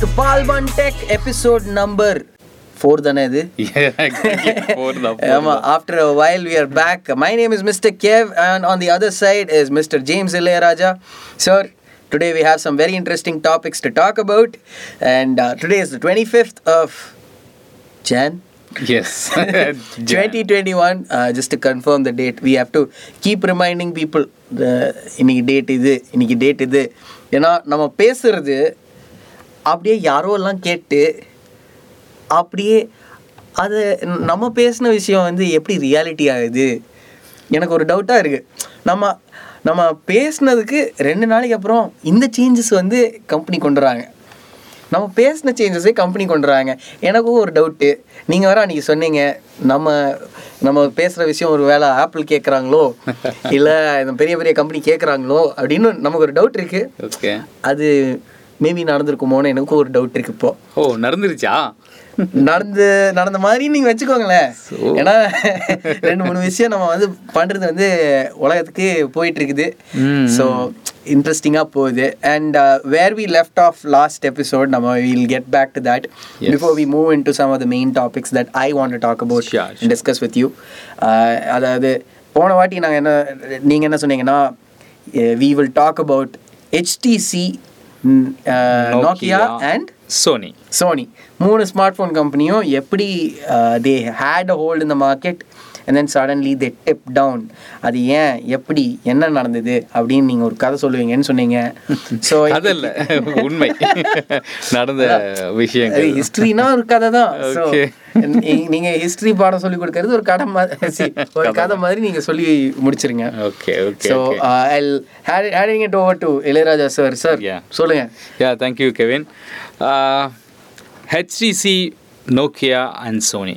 to Palvan Tech episode number four தானே இது ஆமா after a while we are back my name is Mr. Kev and on the other side is Mr. James Ilayaraja sir today we have some very interesting topics to talk about and uh, today is the 25th of Jan yes 2021 uh, just to confirm the date we have to keep reminding people the இன்னைக்கு date இது இன்னைக்கு date இது ஏன்னா நம்ம பேசுறது அப்படியே யாரோ எல்லாம் கேட்டு அப்படியே அது நம்ம பேசின விஷயம் வந்து எப்படி ரியாலிட்டி ஆகுது? எனக்கு ஒரு டவுட்டாக இருக்குது நம்ம நம்ம பேசுனதுக்கு ரெண்டு நாளைக்கு அப்புறம் இந்த சேஞ்சஸ் வந்து கம்பெனி கொண்டு வராங்க நம்ம பேசின சேஞ்சஸே கம்பெனி கொண்டு வராங்க எனக்கும் ஒரு டவுட்டு நீங்கள் வேற அன்றைக்கி சொன்னீங்க நம்ம நம்ம பேசுகிற விஷயம் ஒரு வேளை ஆப்பிள் கேட்குறாங்களோ இல்லை இந்த பெரிய பெரிய கம்பெனி கேட்குறாங்களோ அப்படின்னு நமக்கு ஒரு டவுட் இருக்குது ஓகே அது மேபி நடந்திருக்குமோன்னு எனக்கும் ஒரு டவுட் இருக்கு இப்போ. ஓ நடந்துருச்சா? நடந்து நடந்த மாதிரி நீங்க வச்சுக்கோங்களேன். ஏன்னா ரெண்டு மூணு விஷயம் நம்ம வந்து பண்றது வந்து உலகத்துக்கு போயிட்டு இருக்குது ஸோ இன்ட்ரெஸ்டிங்காக போகுது. And where we left off last episode நம்ம will get back to that before we move into some of the main topics that I want talk about discuss with you அதாவது போன வாட்டி நாங்கள் என்ன நீங்கள் என்ன சொன்னீங்கன்னா we will talk about HTC Nokia and Sony Sony மூணு smart phone கம்பெனியும் எப்படி தே ஹேட் அ ஹோல்ட் இந்த market and then suddenly they dip down அது ஏன்? எப்படி? என்ன நடந்தது? அப்படின்னு நீங்கள் ஒரு கதை சொல்லுவீங்கன்னு சொன்னீங்க. ஸோ அதல்ல உண்மை. நடந்த அது விஷயங்கள். ஹிஸ்ட்ரினா ஒரு கதை தான். நீங்க ஹிஸ்ட்ரி பாடம் சொல்லி கொடுக்கறது ஒரு கதை மாதிரி ஒரு கதை மாதிரி நீங்க சொல்லி முடிச்சிருங்க. Okay okay so handing it over to Ilaiyaraaja sir sir Yeah. சொல்லுங்க. Yeah thank you Kevin HTC Nokia and Sony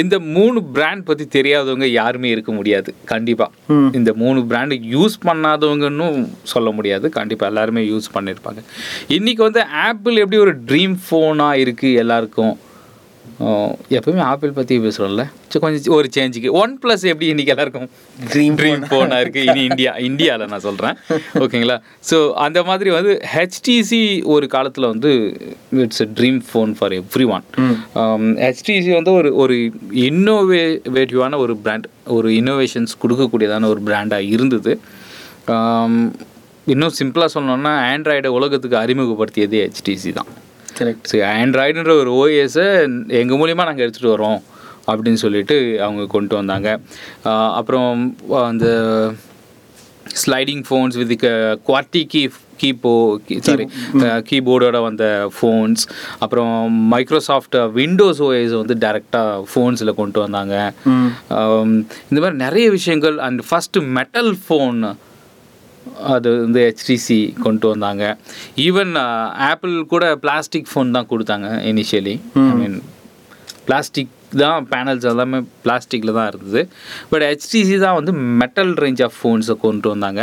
இந்த மூணு பிராண்ட் பற்றி தெரியாதவங்க யாருமே இருக்க முடியாது. கண்டிப்பாக இந்த மூணு பிராண்டு யூஸ் பண்ணாதவங்கன்னு சொல்ல முடியாது. கண்டிப்பாக எல்லாருமே யூஸ் பண்ணியிருப்பாங்க இன்றைக்கி வந்து ஆப்பிள் எப்படி ஒரு ட்ரீம் ஃபோனாக இருக்குது எல்லாருக்கும்? எப்பவுமே ஆப்பிள் பற்றி பேசுகிறோம்ல கொஞ்சம் ஒரு சேஞ்சுக்கு ஒன் ப்ளஸ் எப்படி இன்றைக்கி எல்லாருக்கும்? Dream ட்ரீம் ஃபோனாக இருக்குது இனி இந்தியா இந்தியாவில் நான் சொல்கிறேன் ஓகேங்களா ஸோ அந்த மாதிரி வந்து ஹெச்டிசி ஒரு காலத்தில் வந்து it's a dream phone for everyone HTC வந்து ஒரு ஒரு இன்னோவேட்டிவான ஒரு பிராண்ட் ஒரு இன்னோவேஷன்ஸ் கொடுக்கக்கூடியதான ஒரு பிராண்டாக இருந்தது. இன்னும் சிம்பிளாக சொல்லணும்னா ஆண்ட்ராய்டை உலகத்துக்கு அறிமுகப்படுத்தியதே ஹெச்டிசி தான். கரெக்ட் சரி ஆண்ட்ராய்டுன்ற ஒரு ஓஎஸை எங்கள் மூலிமா நாங்கள் எடுத்துகிட்டு வரோம் அப்படின்னு சொல்லிட்டு அவங்க கொண்டு வந்தாங்க. அப்புறம் அந்த sliding phones with QWERTY key keyboard sorry கீபோர்டோட வந்த ஃபோன்ஸ் அப்புறம் மைக்ரோசாஃப்ட் விண்டோஸ் ஓஎஸ் வந்து டேரெக்டாக ஃபோன்ஸில் கொண்டு வந்தாங்க. இந்த மாதிரி நிறைய விஷயங்கள். அண்ட் ஃபஸ்ட்டு மெட்டல் ஃபோன் அது வந்து ஹெச்டிசி கொண்டு வந்தாங்க. ஈவன் ஆப்பிள் கூட பிளாஸ்டிக் ஃபோன் தான் கொடுத்தாங்க இனிஷியலி ஐ மீன் பிளாஸ்டிக் தான் பேனல்ஸ் எல்லாமே பிளாஸ்டிக்கில் தான் இருந்தது. பட் ஹெச்டிசி தான் வந்து மெட்டல் ரேஞ்ச் ஆஃப் ஃபோன்ஸை கொண்டு வந்தாங்க.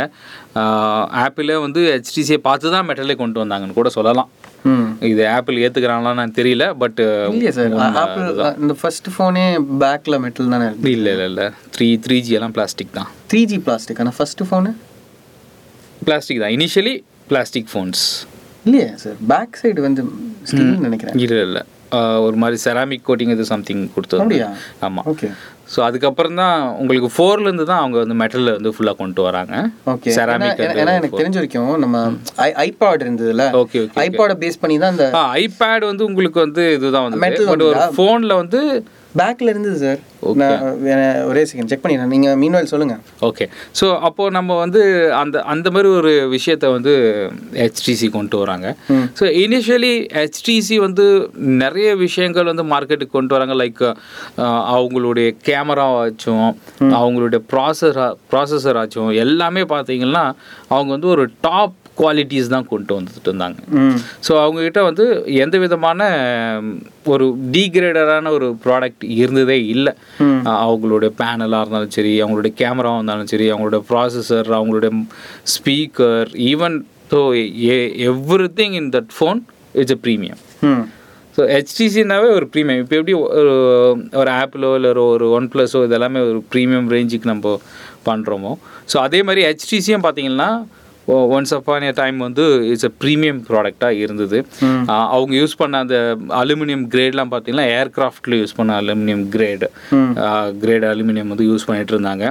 ஆப்பிளே வந்து ஹெச்டிசியை பார்த்து தான் மெட்டலே கொண்டு வந்தாங்கன்னு கூட சொல்லலாம். இது ஆப்பிள் ஏற்றுக்கிறாங்களான்னு நான் தெரியல பட் இல்லையா சார். ஆப்பிள் இந்த ஃபர்ஸ்ட் ஃபோனே பேக்கில் மெட்டல் தானே இல்லை இல்லை இல்லை. த்ரீ த்ரீ ஜி எல்லாம் பிளாஸ்டிக் தான். த்ரீ ஜி பிளாஸ்டிக் ஆனால் ஃபர்ஸ்ட் ஃபோனு பிளாஸ்டிக் தான். இனிஷியலி பிளாஸ்டிக் ஃபோன்ஸ் இல்லையா சார் பேக் சைடு வந்து நினைக்கிறேன். இல்லை இல்லை. ஒரு மாதிரி செராமிக் கோட்டிங் இது சம்திங் கொடுத்தது? ஆமாம் ஓகே ஸோ அதுக்கப்புறம் தான் உங்களுக்கு ஃபோர்லேருந்து தான் அவங்க வந்து மெட்டலில் வந்து ஃபுல்லாக கொண்டு வராங்க. ஓகே செராமிக் ஏன்னா எனக்கு தெரிஞ்ச வரைக்கும் நம்ம ஐ ஐபாட் இருந்ததுல. ஓகே ஓகே ஐபாடை பேஸ் பண்ணி தான் அந்த ஐபேட் வந்து உங்களுக்கு வந்து இதுதான் வந்து பட் ஒரு ஃபோனில் வந்து பேக்ல இருந்தது சார் நான் ஒரே செகண்ட் செக் பண்ணிடுறேன். நீங்க மீன்வாயில் சொல்லுங்க. ஓகே ஸோ அப்போது நம்ம வந்து அந்த அந்த மாதிரி ஒரு விஷயத்தை வந்து ஹெச்டிசி கொண்டு வராங்க. ஸோ இனிஷியலி ஹெச்டிசி வந்து நிறைய விஷயங்கள் வந்து மார்க்கெட்டுக்கு கொண்டு வராங்க. லைக் அவங்களுடைய கேமராவாச்சும் அவங்களுடைய ப்ராசஸர் ப்ராசஸர் ஆச்சும் எல்லாமே பார்த்தீங்கன்னா அவங்க வந்து ஒரு டாப் குவாலிட்டிஸ் தான் கொண்டு வந்துட்டு இருந்தாங்க. ஸோ அவங்கக்கிட்ட வந்து எந்த விதமான ஒரு டீக்ரேடரான ஒரு ப்ராடக்ட் இருந்ததே இல்லை. அவங்களுடைய பேனலாக இருந்தாலும் சரி அவங்களுடைய கேமராவாக இருந்தாலும் சரி அவங்களுடைய ப்ராசஸர் அவங்களுடைய speaker even so everything in that phone it's a premium so ஹெச்டிசினாவே ஒரு ப்ரீமியம் இப்போ எப்படி ஒரு ஒரு ஆப்பிளோ இல்லை ஒரு ஒரு ஒன் ப்ளஸோ இதெல்லாமே ஒரு ப்ரீமியம் ரேஞ்சுக்கு நம்ம பண்ணுறோமோ ஸோ அதே மாதிரி ஹெச்டிசியும் பார்த்தீங்கன்னா ஒன்ஸ் அப்பான் ஏ டைம் வந்து இட்ஸ் அ ப்ரீமியம் ப்ராடக்டாக இருந்தது. அவங்க யூஸ் பண்ண அந்த அலுமினியம் கிரேட்லாம் பார்த்தீங்கன்னா ஏர்கிராஃப்டில் யூஸ் பண்ண அலுமினியம் கிரேடு கிரேட் அலுமினியம் வந்து யூஸ் பண்ணிட்டு இருந்தாங்க.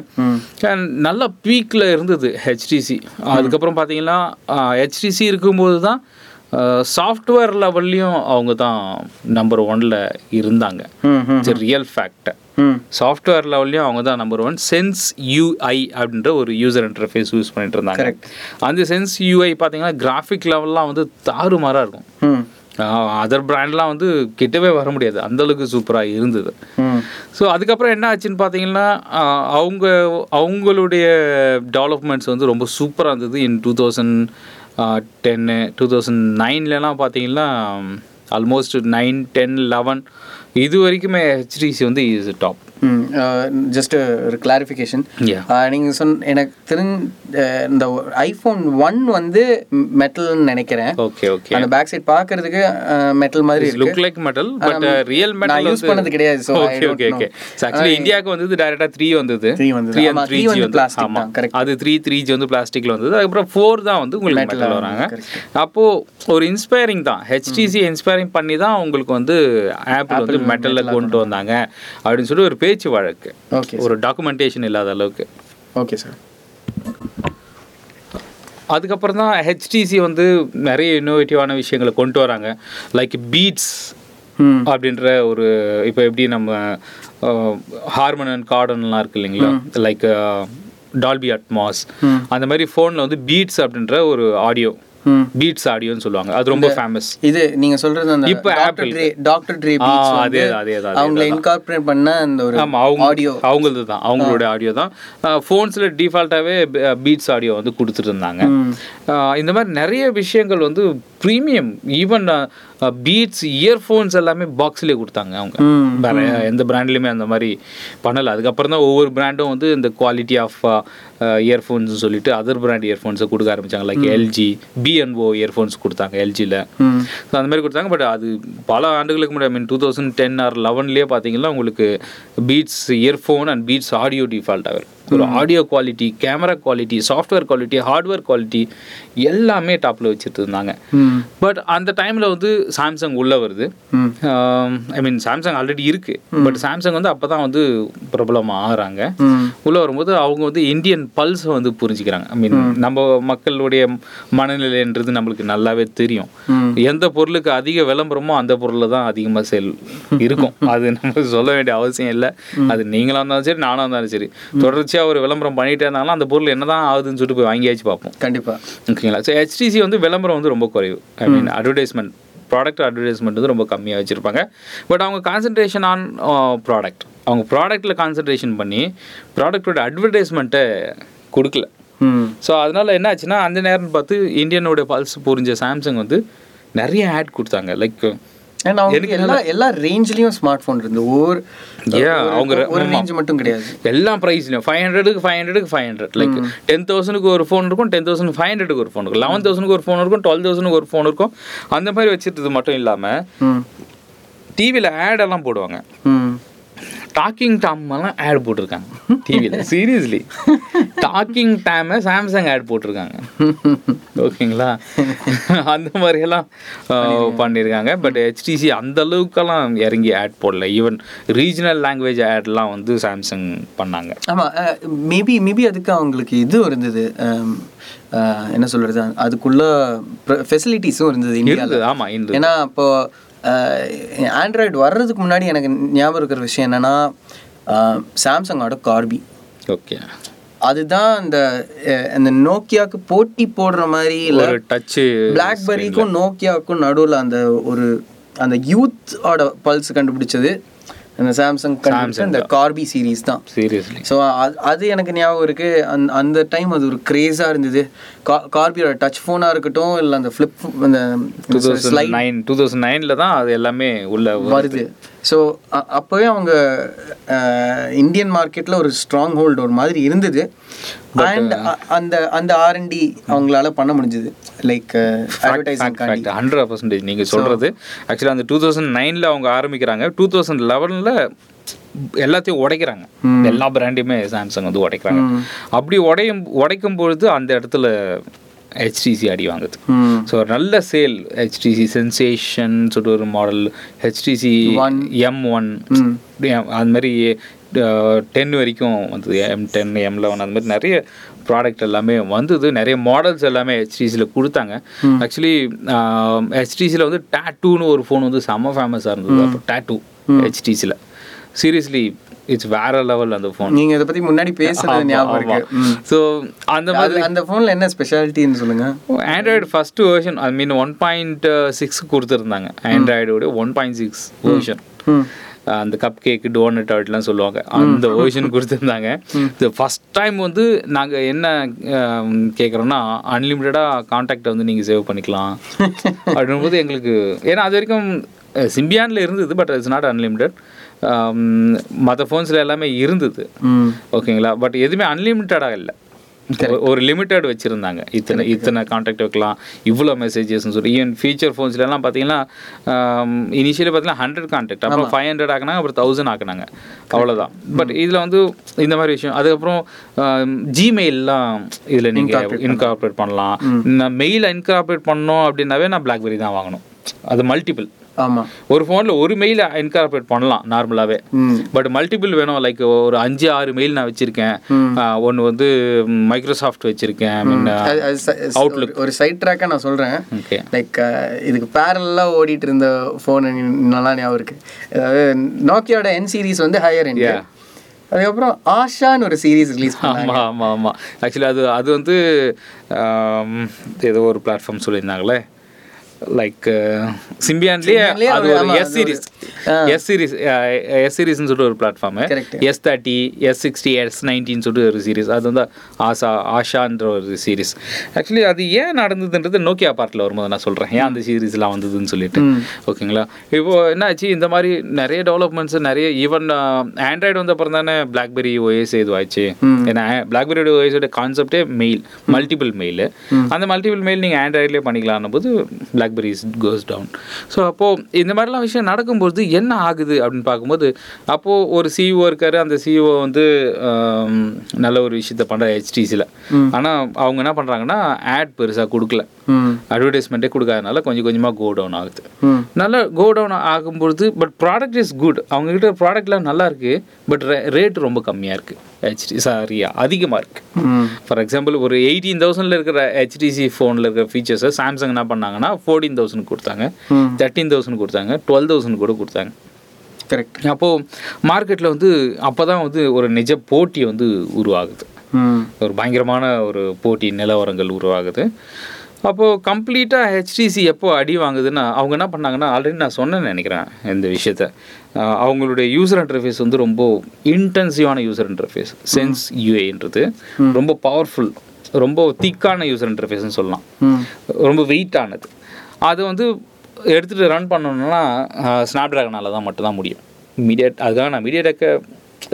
And நல்ல பீக்கில் இருந்தது ஹெச்டிசி அதுக்கப்புறம் பார்த்தீங்கன்னா ஹெச்டிசி இருக்கும்போது தான் சாஃப்ட்வேர் லெவல்லையும் அவங்க தான் நம்பர் ஒன்ல இருந்தாங்க. ரியல் ஃபேக்ட் சாஃப்ட்வேர் லெவல்லையும் அவங்க தான் நம்பர் ஒன் சென்ஸ் யூஐ அப்படின்ற ஒரு யூசர் இன்டர்ஃபேஸ் யூஸ் பண்ணிட்டு இருந்தாங்க. Correct. அந்த சென்ஸ் யூஐ பார்த்தீங்கன்னா கிராஃபிக் லெவல்லாம் வந்து தாறுமாறாக இருக்கும். அதர் பிராண்ட்லாம் வந்து கிட்டவே வர முடியாது. அந்த அளவுக்கு சூப்பராக இருந்தது. ஸோ அதுக்கப்புறம் என்ன ஆச்சுன்னு பார்த்தீங்கன்னா அவங்க அவங்களுடைய டெவலப்மெண்ட்ஸ் வந்து ரொம்ப சூப்பராக இருந்தது. இன் டூ தௌசண்ட் டென்னு டூ தௌசண்ட் நைன்லலாம் பார்த்தீங்கன்னா ஆல்மோஸ்ட் நைன் டென் லெவன் இது வரைக்குமே ஹெச்டிசி வந்து இஸ் டாப் ஜஸ்ட் ஒரு கிளாரிஃபிகேஷன். நீங்கள் சொன்ன எனக்கு தெரிஞ்ச இந்த ஐஃபோன் ஒன் வந்து மெட்டல்னு நினைக்கிறேன். ஓகே ஓகே அந்த பேக் சைட் பார்க்கறதுக்கு மெட்டல் மாதிரி look like metal but real metal use பண்ணது கிடையாது so okay okay okay actually இந்தியாவுக்கு வந்தது டைரக்டா த்ரீ வந்தது. Three and three three G வந்து வந்து plastic ஆமா. correct. அது த்ரீ த்ரீ ஜி வந்து பிளாஸ்டிக்ல வந்தது. அதுக்கப்புறம் ஃபோர் தான் வந்து உங்களுக்கு Metal மெட்டல் வராங்க. correct. அப்போ ஒரு இன்ஸ்பைரிங் தான். ஹெச்டிசி இன்ஸ்பைரிங் பண்ணி தான் உங்களுக்கு வந்து ஆப்பிள் வந்து மெட்டல்ல கொண்டு வந்தாங்க. அப்படின்னு சொல்லி ஒரு பேச்சு வழக்கு. ஓகே ஒரு டாக்குமெண்டேஷன் இல்லாத அளவுக்கு. ஓகே சார் அதுக்கப்புறம் தான் ஹெச்டிசி வந்து நிறைய இன்னோவேட்டிவான விஷயங்களை கொண்டு வராங்க. லைக் பீட்ஸ் ம் அப்படின்ற ஒரு இப்போ எப்படி நம்ம ஹார்மன் அண்ட் கார்டன்லாம் இருக்கு இல்லைங்களா? லைக் டால்பி அட்மாஸ் அந்த மாதிரி ஃபோனில் வந்து பீட்ஸ் அப்படின்ற ஒரு ஆடியோ பீட்ஸ் ஆடியோன்னு சொல்லுவாங்க. அது ரொம்ப ஃபேமஸ் இது நீங்க சொல்றது அந்த இப்ப. ட்ரே டாக்டர் ட்ரே அதே அதே தான், அதே அவங்கள இன்கார்பரேட் பண்ண அந்த ஒரு ஆமா அவங்க ஆடியோ அவங்களது தான். அவங்களோட ஆடியோ தான் ஃபோன்ஸில் டிஃபால்ட்டாகவே பீட்ஸ் ஆடியோ வந்து கொடுத்துட்டு இருந்தாங்க. இந்த மாதிரி நிறைய விஷயங்கள் வந்து ப்ரீமியம் ஈவன் பீட்ஸ் இயர்ஃபோன்ஸ் எல்லாமே பாக்ஸ்லேயே கொடுத்தாங்க அவங்க. வேற எந்த பிராண்ட்லையுமே அந்த மாதிரி பண்ணலை. அதுக்கப்புறம் தான் ஒவ்வொரு பிராண்டும் வந்து இந்த குவாலிட்டி ஆஃப் இயர்ஃபோன்ஸ் சொல்லிட்டு அதர் பிராண்ட் இயர்ஃபோன்ஸை கொடுக்க ஆரம்பிச்சாங்க. லைக் எல்ஜி பிஎன்ஓ இயர்ஃபோன்ஸ் கொடுத்தாங்க எல்ஜியில் ஸோ அந்த மாதிரி கொடுத்தாங்க. பட் அது பல ஆண்டுகளுக்கு முன்னாடி mean two thousand ten or லெவன்லேயே பார்த்தீங்கன்னா உங்களுக்கு Beats earphone and Beats audio டிஃபால்ட்டாக வரும் ஒரு audio quality camera quality software quality hardware quality எல்லாமே டாப்பில் வச்சுட்டு இருந்தாங்க. பட் அந்த டைமில் வந்து சாம்சங் உள்ளே வருது. ஐ மீன் சாம்சங் ஆல்ரெடி இருக்குது பட் சாம்சங் வந்து அப்போ தான் வந்து பிரபலமாக ஆகிறாங்க. உள்ளே வரும்போது அவங்க வந்து இந்தியன் பல்ஸை வந்து புரிஞ்சுக்கிறாங்க. ஐ மீன் நம்ம மக்களுடைய மனநிலைன்றது நம்மளுக்கு நல்லாவே தெரியும். எந்த பொருளுக்கு அதிக விளம்பரமோ அந்த பொருளில் தான் அதிகமாக செல் இருக்கும். அது நம்ம சொல்ல வேண்டிய அவசியம் இல்லை. அது நீங்களாக இருந்தாலும் சரி நானாக இருந்தாலும் சரி. தொடர்ச்சியாக ஒரு விளம்பரம் பண்ணிட்டே இருந்தாலும் அந்த பொருள் என்னதான் ஆகுதுன்னு சொல்லிட்டு போய் வாங்கியாச்சு பார்ப்போம். கண்டிப்பா. ஓகேங்களா? ஸோ ஹெச்டிசி வந்து விளம்பரம் வந்து ரொம்ப குறைவு. I mean advertisement product advertisement வந்து ரொம்ப கம்மியாக வச்சுருப்பாங்க. பட் அவங்க கான்சன்ட்ரேஷன் ஆன் ப்ராடக்ட் அவங்க ப்ராடக்ட்டில் கான்சன்ட்ரேஷன் பண்ணி ப்ராடக்டோட அட்வர்டைஸ்மெண்ட்டை கொடுக்கல. ம். ஸோ அதனால் என்ன ஆச்சுன்னா அந்த நேரம் பார்த்து இந்தியனோட பல்ஸ் புரிஞ்ச சாம்சங் வந்து நிறைய ஆட் கொடுத்தாங்க. லைக் ஏன்னா அவங்க எல்லா எல்லா ரேஞ்ச்லயும் ஸ்மார்ட் ஃபோன் இருந்து ஒவ்வொரு அவங்க ஒரு. ரேஞ்ச் மட்டும் கிடையாது. எல்லா ப்ரைஸ்லையும் ஃபைவ் ஹண்ட்ரடுக்கு ஃபைவ் ஹண்ட்ரடுக்கு ஃபைவ் ஹண்ட்ரட் லைக் டென் தௌசண்ட்க்கு ஒரு ஃபோன் இருக்கும் டென் தௌசண்ட் ஃபைவ் ஹண்ட்ரடுக்கு ஒரு ஃபோன் இருக்கும். லெவன் தௌசண்ட்க்கு ஒரு ஃபோன் இருக்கும் டுவெல் தௌசண்ட்க்கு ஒரு ஃபோன் இருக்கும். அந்த மாதிரி வச்சுட்டு மட்டும் இல்லாமல் ம். டிவியில் ஆட் எல்லாம் போடுவாங்க. டாக்கிங் டாம் எல்லாம் ஆட் போட்டிருக்காங்க. டிவியில் சீரியஸ்லி டாக்கிங் டைமை சாம்சங் ஆட் போட்டிருக்காங்க. ஓகேங்களா? அந்த மாதிரியெல்லாம் பண்ணியிருக்காங்க பட் ஹெச்டிசி அந்த அளவுக்கெல்லாம் இறங்கி ஆட் போடல. ஈவன் ரீஜனல் லாங்குவேஜ் ஆட்லாம் வந்து சாம்சங் பண்ணாங்க. ஆமா மேபி மேபி அதுக்கு அவங்களுக்கு இது இருந்தது. என்ன சொல்றது? அதுக்குள்ள ஃபெசிலிட்டிஸும் இருந்தது இந்தியாவில் ஆமாம் ஏன்னா இப்போ ஆண்ட்ராய்டு வர்றதுக்கு முன்னாடி எனக்கு ஞாபகம் இருக்கிற விஷயம் என்னன்னா சாம்சங்கோட கார்பி ஓகே. அதுதான் அந்த அந்த நோக்கியாவுக்கு போட்டி போடுற மாதிரி இல்ல டச்சு பிளாக்பெரிக்கும் நோக்கியாவுக்கும் நடுவுல அந்த ஒரு அந்த யூத்தோட பல்ஸ் கண்டுபிடிச்சது. அந்த சாம்சங் அந்த கார்பி சீரீஸ் தான். சீரியஸ்லி ஸோ அது எனக்கு ஞாபகம் இருக்கு. அந்த அந்த டைம் அது ஒரு கிரேஸாக இருந்தது. கா கார்பியோட டச் ஃபோனாக இருக்கட்டும் இல்லை அந்த ஃப்ளிப் அந்த two thousand nine two thousand நைனில் தான் அது எல்லாமே உள்ள வருது. ஸோ அப்போவே அவங்க இந்தியன் மார்க்கெட்டில் ஒரு ஸ்ட்ராங் ஹோல்டு ஒரு மாதிரி இருந்தது. அண்ட் அந்த அந்த ஆர்என்டி அவங்களால பண்ண முடிஞ்சது. லைக் அட்வர்டைசிங் ஹண்ட்ரட் பர்சன்டேஜ் நீங்கள் சொல்கிறது ஆக்சுவலாக அந்த டூ தௌசண்ட் நைனில் அவங்க ஆரம்பிக்கிறாங்க. டூ தௌசண்ட் லெவனில் எல்லாத்தையும் உடைக்கிறாங்க. எல்லா பிராண்டையுமே சாம்சங் வந்து உடைக்கிறாங்க. அப்படி உடையும் உடைக்கும் பொழுது அந்த இடத்துல ஹெச்டிசி அடி வாங்குது ஸோ நல்ல சேல் ஹெச்டிசி சென்சேஷன் சொல்லிட்டு ஒரு மாடல் ஹெச்டிசி. எம் ஒன் அது மாதிரி டென் வரைக்கும் வந்தது. எம் டென் எம் லெவன் அந்த மாதிரி நிறைய ப்ராடக்ட் எல்லாமே வந்தது. நிறைய மாடல்ஸ் எல்லாமே ஹெச்டிசியில் கொடுத்தாங்க. ஆக்சுவலி ஹெச்டிசியில் வந்து டேட்டூன்னு ஒரு ஃபோன் வந்து செம்ம ஃபேமஸாக இருந்தது. அப்போ டேட்டூ ஹெச்டிசியில் சீரியஸ்லி இட்ஸ் வேற லெவல் அந்த ஃபோன் நீங்க இதை பத்தி முன்னாடி பேசுறது ஞாபகம் இருக்கு. ஸோ அந்த மாதிரி அந்த போன்ல என்ன ஸ்பெஷாலிட்டின்னு சொல்லுங்க. Android first version I mean one point six கொடுத்துருந்தாங்க. ஆண்ட்ராய்டோட ஒன் பாயிண்ட் சிக்ஸ் வெர்ஷன் அந்த கப் கேக்கு டோனட் அப்படிலாம் சொல்லுவாங்க. அந்த வெர்ஷன் கொடுத்துருந்தாங்க. இது ஃபஸ்ட் டைம் வந்து நாங்கள் என்ன கேட்குறோன்னா அன்லிமிட்டடாக காண்டாக்டை வந்து நீங்கள் சேவ் பண்ணிக்கலாம். அப்படின்போது எங்களுக்கு ஏன்னா அது வரைக்கும் சிம்பியானில் இருந்தது பட் இட்ஸ் நாட் அன்லிமிட்டட் மற்ற ஃபோன்ஸில் எல்லாமே இருந்தது. ஓகேங்களா? பட் எதுவுமே அன்லிமிட்டடாக இல்லை. ஒரு- லிமிட்டட் வச்சுருந்தாங்க. இத்தனை இத்தனை காண்டாக்ட் வைக்கலாம். இவ்வளோ மெசேஜஸ்னு சொல்லி. ஈவன் ஃபீச்சர் ஃபோன்ஸ்லாம் பார்த்தீங்கன்னா இனிஷியலி பார்த்தீங்கன்னா ஹண்ட்ரட் காண்டாக்ட் அப்புறம் ஃபைவ் ஹண்ட்ரட் ஆக்குனாங்க அப்புறம் தௌசண்ட் ஆக்குனாங்க. அவ்வளோதான் பட் இதில் வந்து இந்த மாதிரி விஷயம். அதுக்கப்புறம் ஜிமெயிலெலாம் இதில் நீங்கள் இன்கார்பரேட் பண்ணலாம். நான் மெயில் இன்கார்பரேட் பண்ணோம் அப்படின்னாவே நான் பிளாக்பெரி தான் வாங்கணும். அது மல்டிபிள் ஆமா. ஒரு ஃபோனில் ஒரு மெயில் இன்கார்பரேட் பண்ணலாம் நார்மலாகவே பட் மல்டிபிள் வேணும் லைக் ஒரு அஞ்சு ஆறு மெயில் நான் வச்சிருக்கேன். ஒன்று வந்து மைக்ரோசாஃப்ட் வச்சிருக்கேன் ச- ஒரு- சைட் ட்ராக்கா நான் சொல்றேன். ஓகே லைக் இதுக்கு பேரலாக ஓடிட்டு இருந்த ஃபோன் நல்லா ஞாபகம் இருக்கு. அதாவது நோக்கியோட என் சீரிஸ் வந்து ஹையர் எண்ட். அதுக்கப்புறம் ஆஷான்னு ஒரு சீரிஸ் ரிலீஸ் ஆமாம் ஆமாம் ஆமாம் ஆக்சுவலி அது அது வந்து ஏதோ ஒரு பிளாட்ஃபார்ம் சொல்லியிருந்தாங்களே. லைக் சிம்பியான்லேயே அது ஒரு- S series S series S சீரிஸ்னு சொல்லிட்டு ஒரு platform. S thirty S sixty S நைன்டின்னு சொல்லிட்டு ஒரு சீரிஸ் அது வந்து ஆசா ஆஷான்ற ஒரு சீரிஸ் ஆக்சுவலி அது ஏன் நடந்ததுன்றது நோக்கியா பார்ட்டில் வரும்போது நான் சொல்கிறேன் ஏன் அந்த சீரிஸ்லாம் வந்ததுன்னு சொல்லிட்டு. ஓகேங்களா இப்போ என்னாச்சு? இந்த மாதிரி நிறைய டெவலப்மெண்ட்ஸ் நிறைய ஈவன் ஆண்ட்ராய்டு வந்த அப்புறம் தானே பிளாக்பெரி ஓஎஸ் இதுவாச்சு ஏன்னா பிளாக்பெரியோட ஓஎஸோட கான்செப்டே மெயில் மல்டிபிள் மெயில் அந்த மல்டிபிள் மெயில் நீங்கள் ஆண்ட்ராய்ட்லேயே பண்ணிக்கலாம் போது பிளாக்பெரி கோஸ் டவுன் ஸோ அப்போது இந்த மாதிரிலாம் விஷயம் நடக்கும்போது என்ன ஆகுது அப்படின்னு பார்க்கும்போது அப்போது ஒரு சிஇஓ இருக்காரு அந்த சிஇஓ வந்து ஆம், நல்ல ஒரு விஷயத்த பண்ணுற ஹெச்டிசியில் ஆனால் அவங்க என்ன பண்ணுறாங்கன்னா ஆட் பெருசாக கொடுக்கல. அட்வர்டைஸ்மெண்ட்டே கொடுக்காதனால கொஞ்சம் கொஞ்சமாக கோ டவுன் ஆகுது. நல்லா கோ டவுன் ஆகும்பொழுது பட் ப்ராடக்ட் இஸ் குட் அவங்ககிட்ட ப்ராடக்ட்லாம் நல்லா இருக்கு பட் ரேட் ரொம்ப கம்மியாக இருக்குது ஹெச்டி சாரி அதிகமாக இருக்குது ஃபார் எக்ஸாம்பிள் ஒரு எயிட்டீன் தௌசண்டில் இருக்கிற ஹெச்டிசி ஃபோனில் இருக்கிற ஃபீச்சர்ஸை சாம்சங் என்ன பண்ணாங்கன்னா ஃபோர்டீன் தௌசண்ட் கொடுத்தாங்க. தேர்ட்டீன் தௌசண்ட் கொடுத்தாங்க. டுவெல் தௌசண்ட் கூட கொடுத்தாங்க. கரெக்ட் அப்போது மார்க்கெட்டில் வந்து அப்போ தான் வந்து ஒரு நிஜ போட்டி வந்து உருவாகுது. ஒரு பயங்கரமான ஒரு போட்டி நிலவரங்கள் உருவாகுது. அப்போது கம்ப்ளீட்டாக ஹெச்டிசி எப்போ அடி வாங்குதுன்னா அவங்க என்ன பண்ணாங்கன்னா ஆல்ரெடி நான் சொன்னேன்னு நினைக்கிறேன் இந்த விஷயத்த. அவங்களுடைய யூசர் இன்டர்ஃபேஸ் வந்து ரொம்ப இன்டென்சிவான யூசர் இன்டர்ஃபேஸ் சென்ஸ் யூஏன்றது ரொம்ப பவர்ஃபுல் ரொம்ப திக்கான யூசர் இன்டர்ஃபேஸ்னு சொல்லலாம். ரொம்ப வெயிட்டானது அது வந்து எடுத்துகிட்டு ரன் பண்ணணும்னா ஸ்னாப் ட்ராகனால தான் மட்டும்தான் முடியும். மீடியட் அதுக்காக நான் மீடியாடெக்கை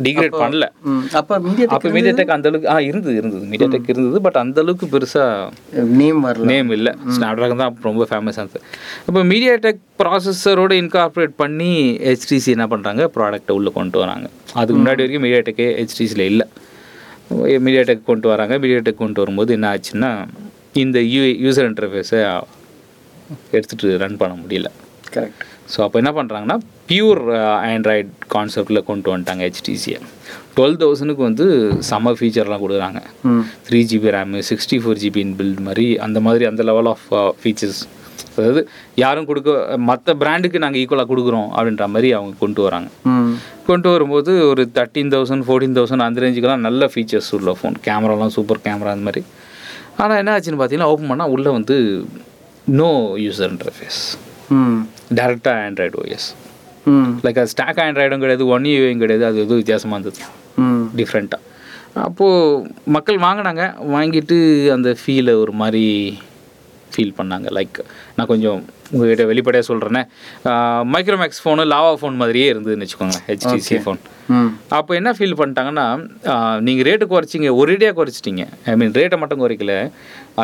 டிகிரேட் பண்ணல. அப்போ மீடியா அப்போ மீடியாடெக் அந்த அளவுக்கு ஆ இருந்தது இருந்தது. மீடியாடெக் இருந்தது பட் அந்த அளவுக்கு பெருசாக நேம் வரல. நேம் இல்லை. ஸ்னாப்ட்ராகன் தான் ரொம்ப ஃபேமஸ் ஆனது. இப்போ மீடியாடெக் ப்ராசஸரோட இன்கார்பரேட் பண்ணி ஹெச்டிசி என்ன பண்ணுறாங்க ப்ராடக்ட்டை உள்ளே கொண்டு வராங்க. அதுக்கு முன்னாடி வரைக்கும் மீடியாடெக்கே ஹெச்டிசியில் இல்லை. மீடியாடெக் கொண்டு வராங்க. மீடியாடெக் கொண்டு வரும்போது என்ன ஆச்சுன்னா இந்த யூ யூசர் இன்டர்ஃபேஸை எடுத்துகிட்டு ரன் பண்ண முடியல. கரெக்ட் ஸோ அப்போ என்ன பண்ணுறாங்கன்னா பியூர் ஆண்ட்ராய்ட் கான்செப்டில் கொண்டு வந்துட்டாங்க ஹெச்டிசியை டுவெல் தௌசண்ட்க்கு வந்து செம்ம ஃபீச்சர்லாம் கொடுக்குறாங்க. Three GB RAM sixty four GB built மாதிரி அந்த மாதிரி அந்த லெவல் ஆஃப் ஃபீச்சர்ஸ் அதாவது யாரும் கொடுக்க மற்ற பிராண்டுக்கு நாங்கள் ஈக்குவலாக கொடுக்குறோம் அப்படின்ற மாதிரி அவங்க கொண்டு வராங்க. கொண்டு வரும்போது ஒரு தேர்ட்டீன் தௌசண்ட் ஃபோர்டீன் தௌசண்ட் அந்த ரேஞ்சுக்கெல்லாம் நல்ல ஃபீச்சர்ஸ் உள்ள ஃபோன் கேமராலாம் சூப்பர் கேமரா அந்த மாதிரி. ஆனால் என்ன ஆச்சுன்னு பார்த்தீங்கன்னா ஓப்பன் பண்ணால் உள்ளே வந்து நோ யூசர் இன்டர்ஃபேஸ் டேரெக்டாக ஆண்ட்ராய்டு ஓஎஸ் லைக் அது ஸ்டாக் ஆண்ட்ராய்டும் கிடையாது ஒன் யூஏயும் கிடையாது அது எதுவும் வித்தியாசமாக இருந்தது. டிஃப்ரெண்ட்டாக அப்போது மக்கள் வாங்கினாங்க வாங்கிட்டு அந்த ஃபீலை ஒரு மாதிரி ஃபீல் பண்ணாங்க. லைக் நான் கொஞ்சம் உங்ககிட்ட வெளிப்படையாக சொல்கிறேனே மைக்ரோமேக்ஸ் ஃபோனு லாவா ஃபோன் மாதிரியே இருந்ததுன்னு வச்சுக்கோங்க ஹெச்டிசி ஃபோன் அப்போ என்ன ஃபீல் பண்ணிட்டாங்கன்னா நீங்கள் ரேட்டு குறைச்சிங்க ஒரேடியாக குறைச்சிட்டீங்க. ஐ மீன் ரேட்டை மட்டும் குறைக்கல.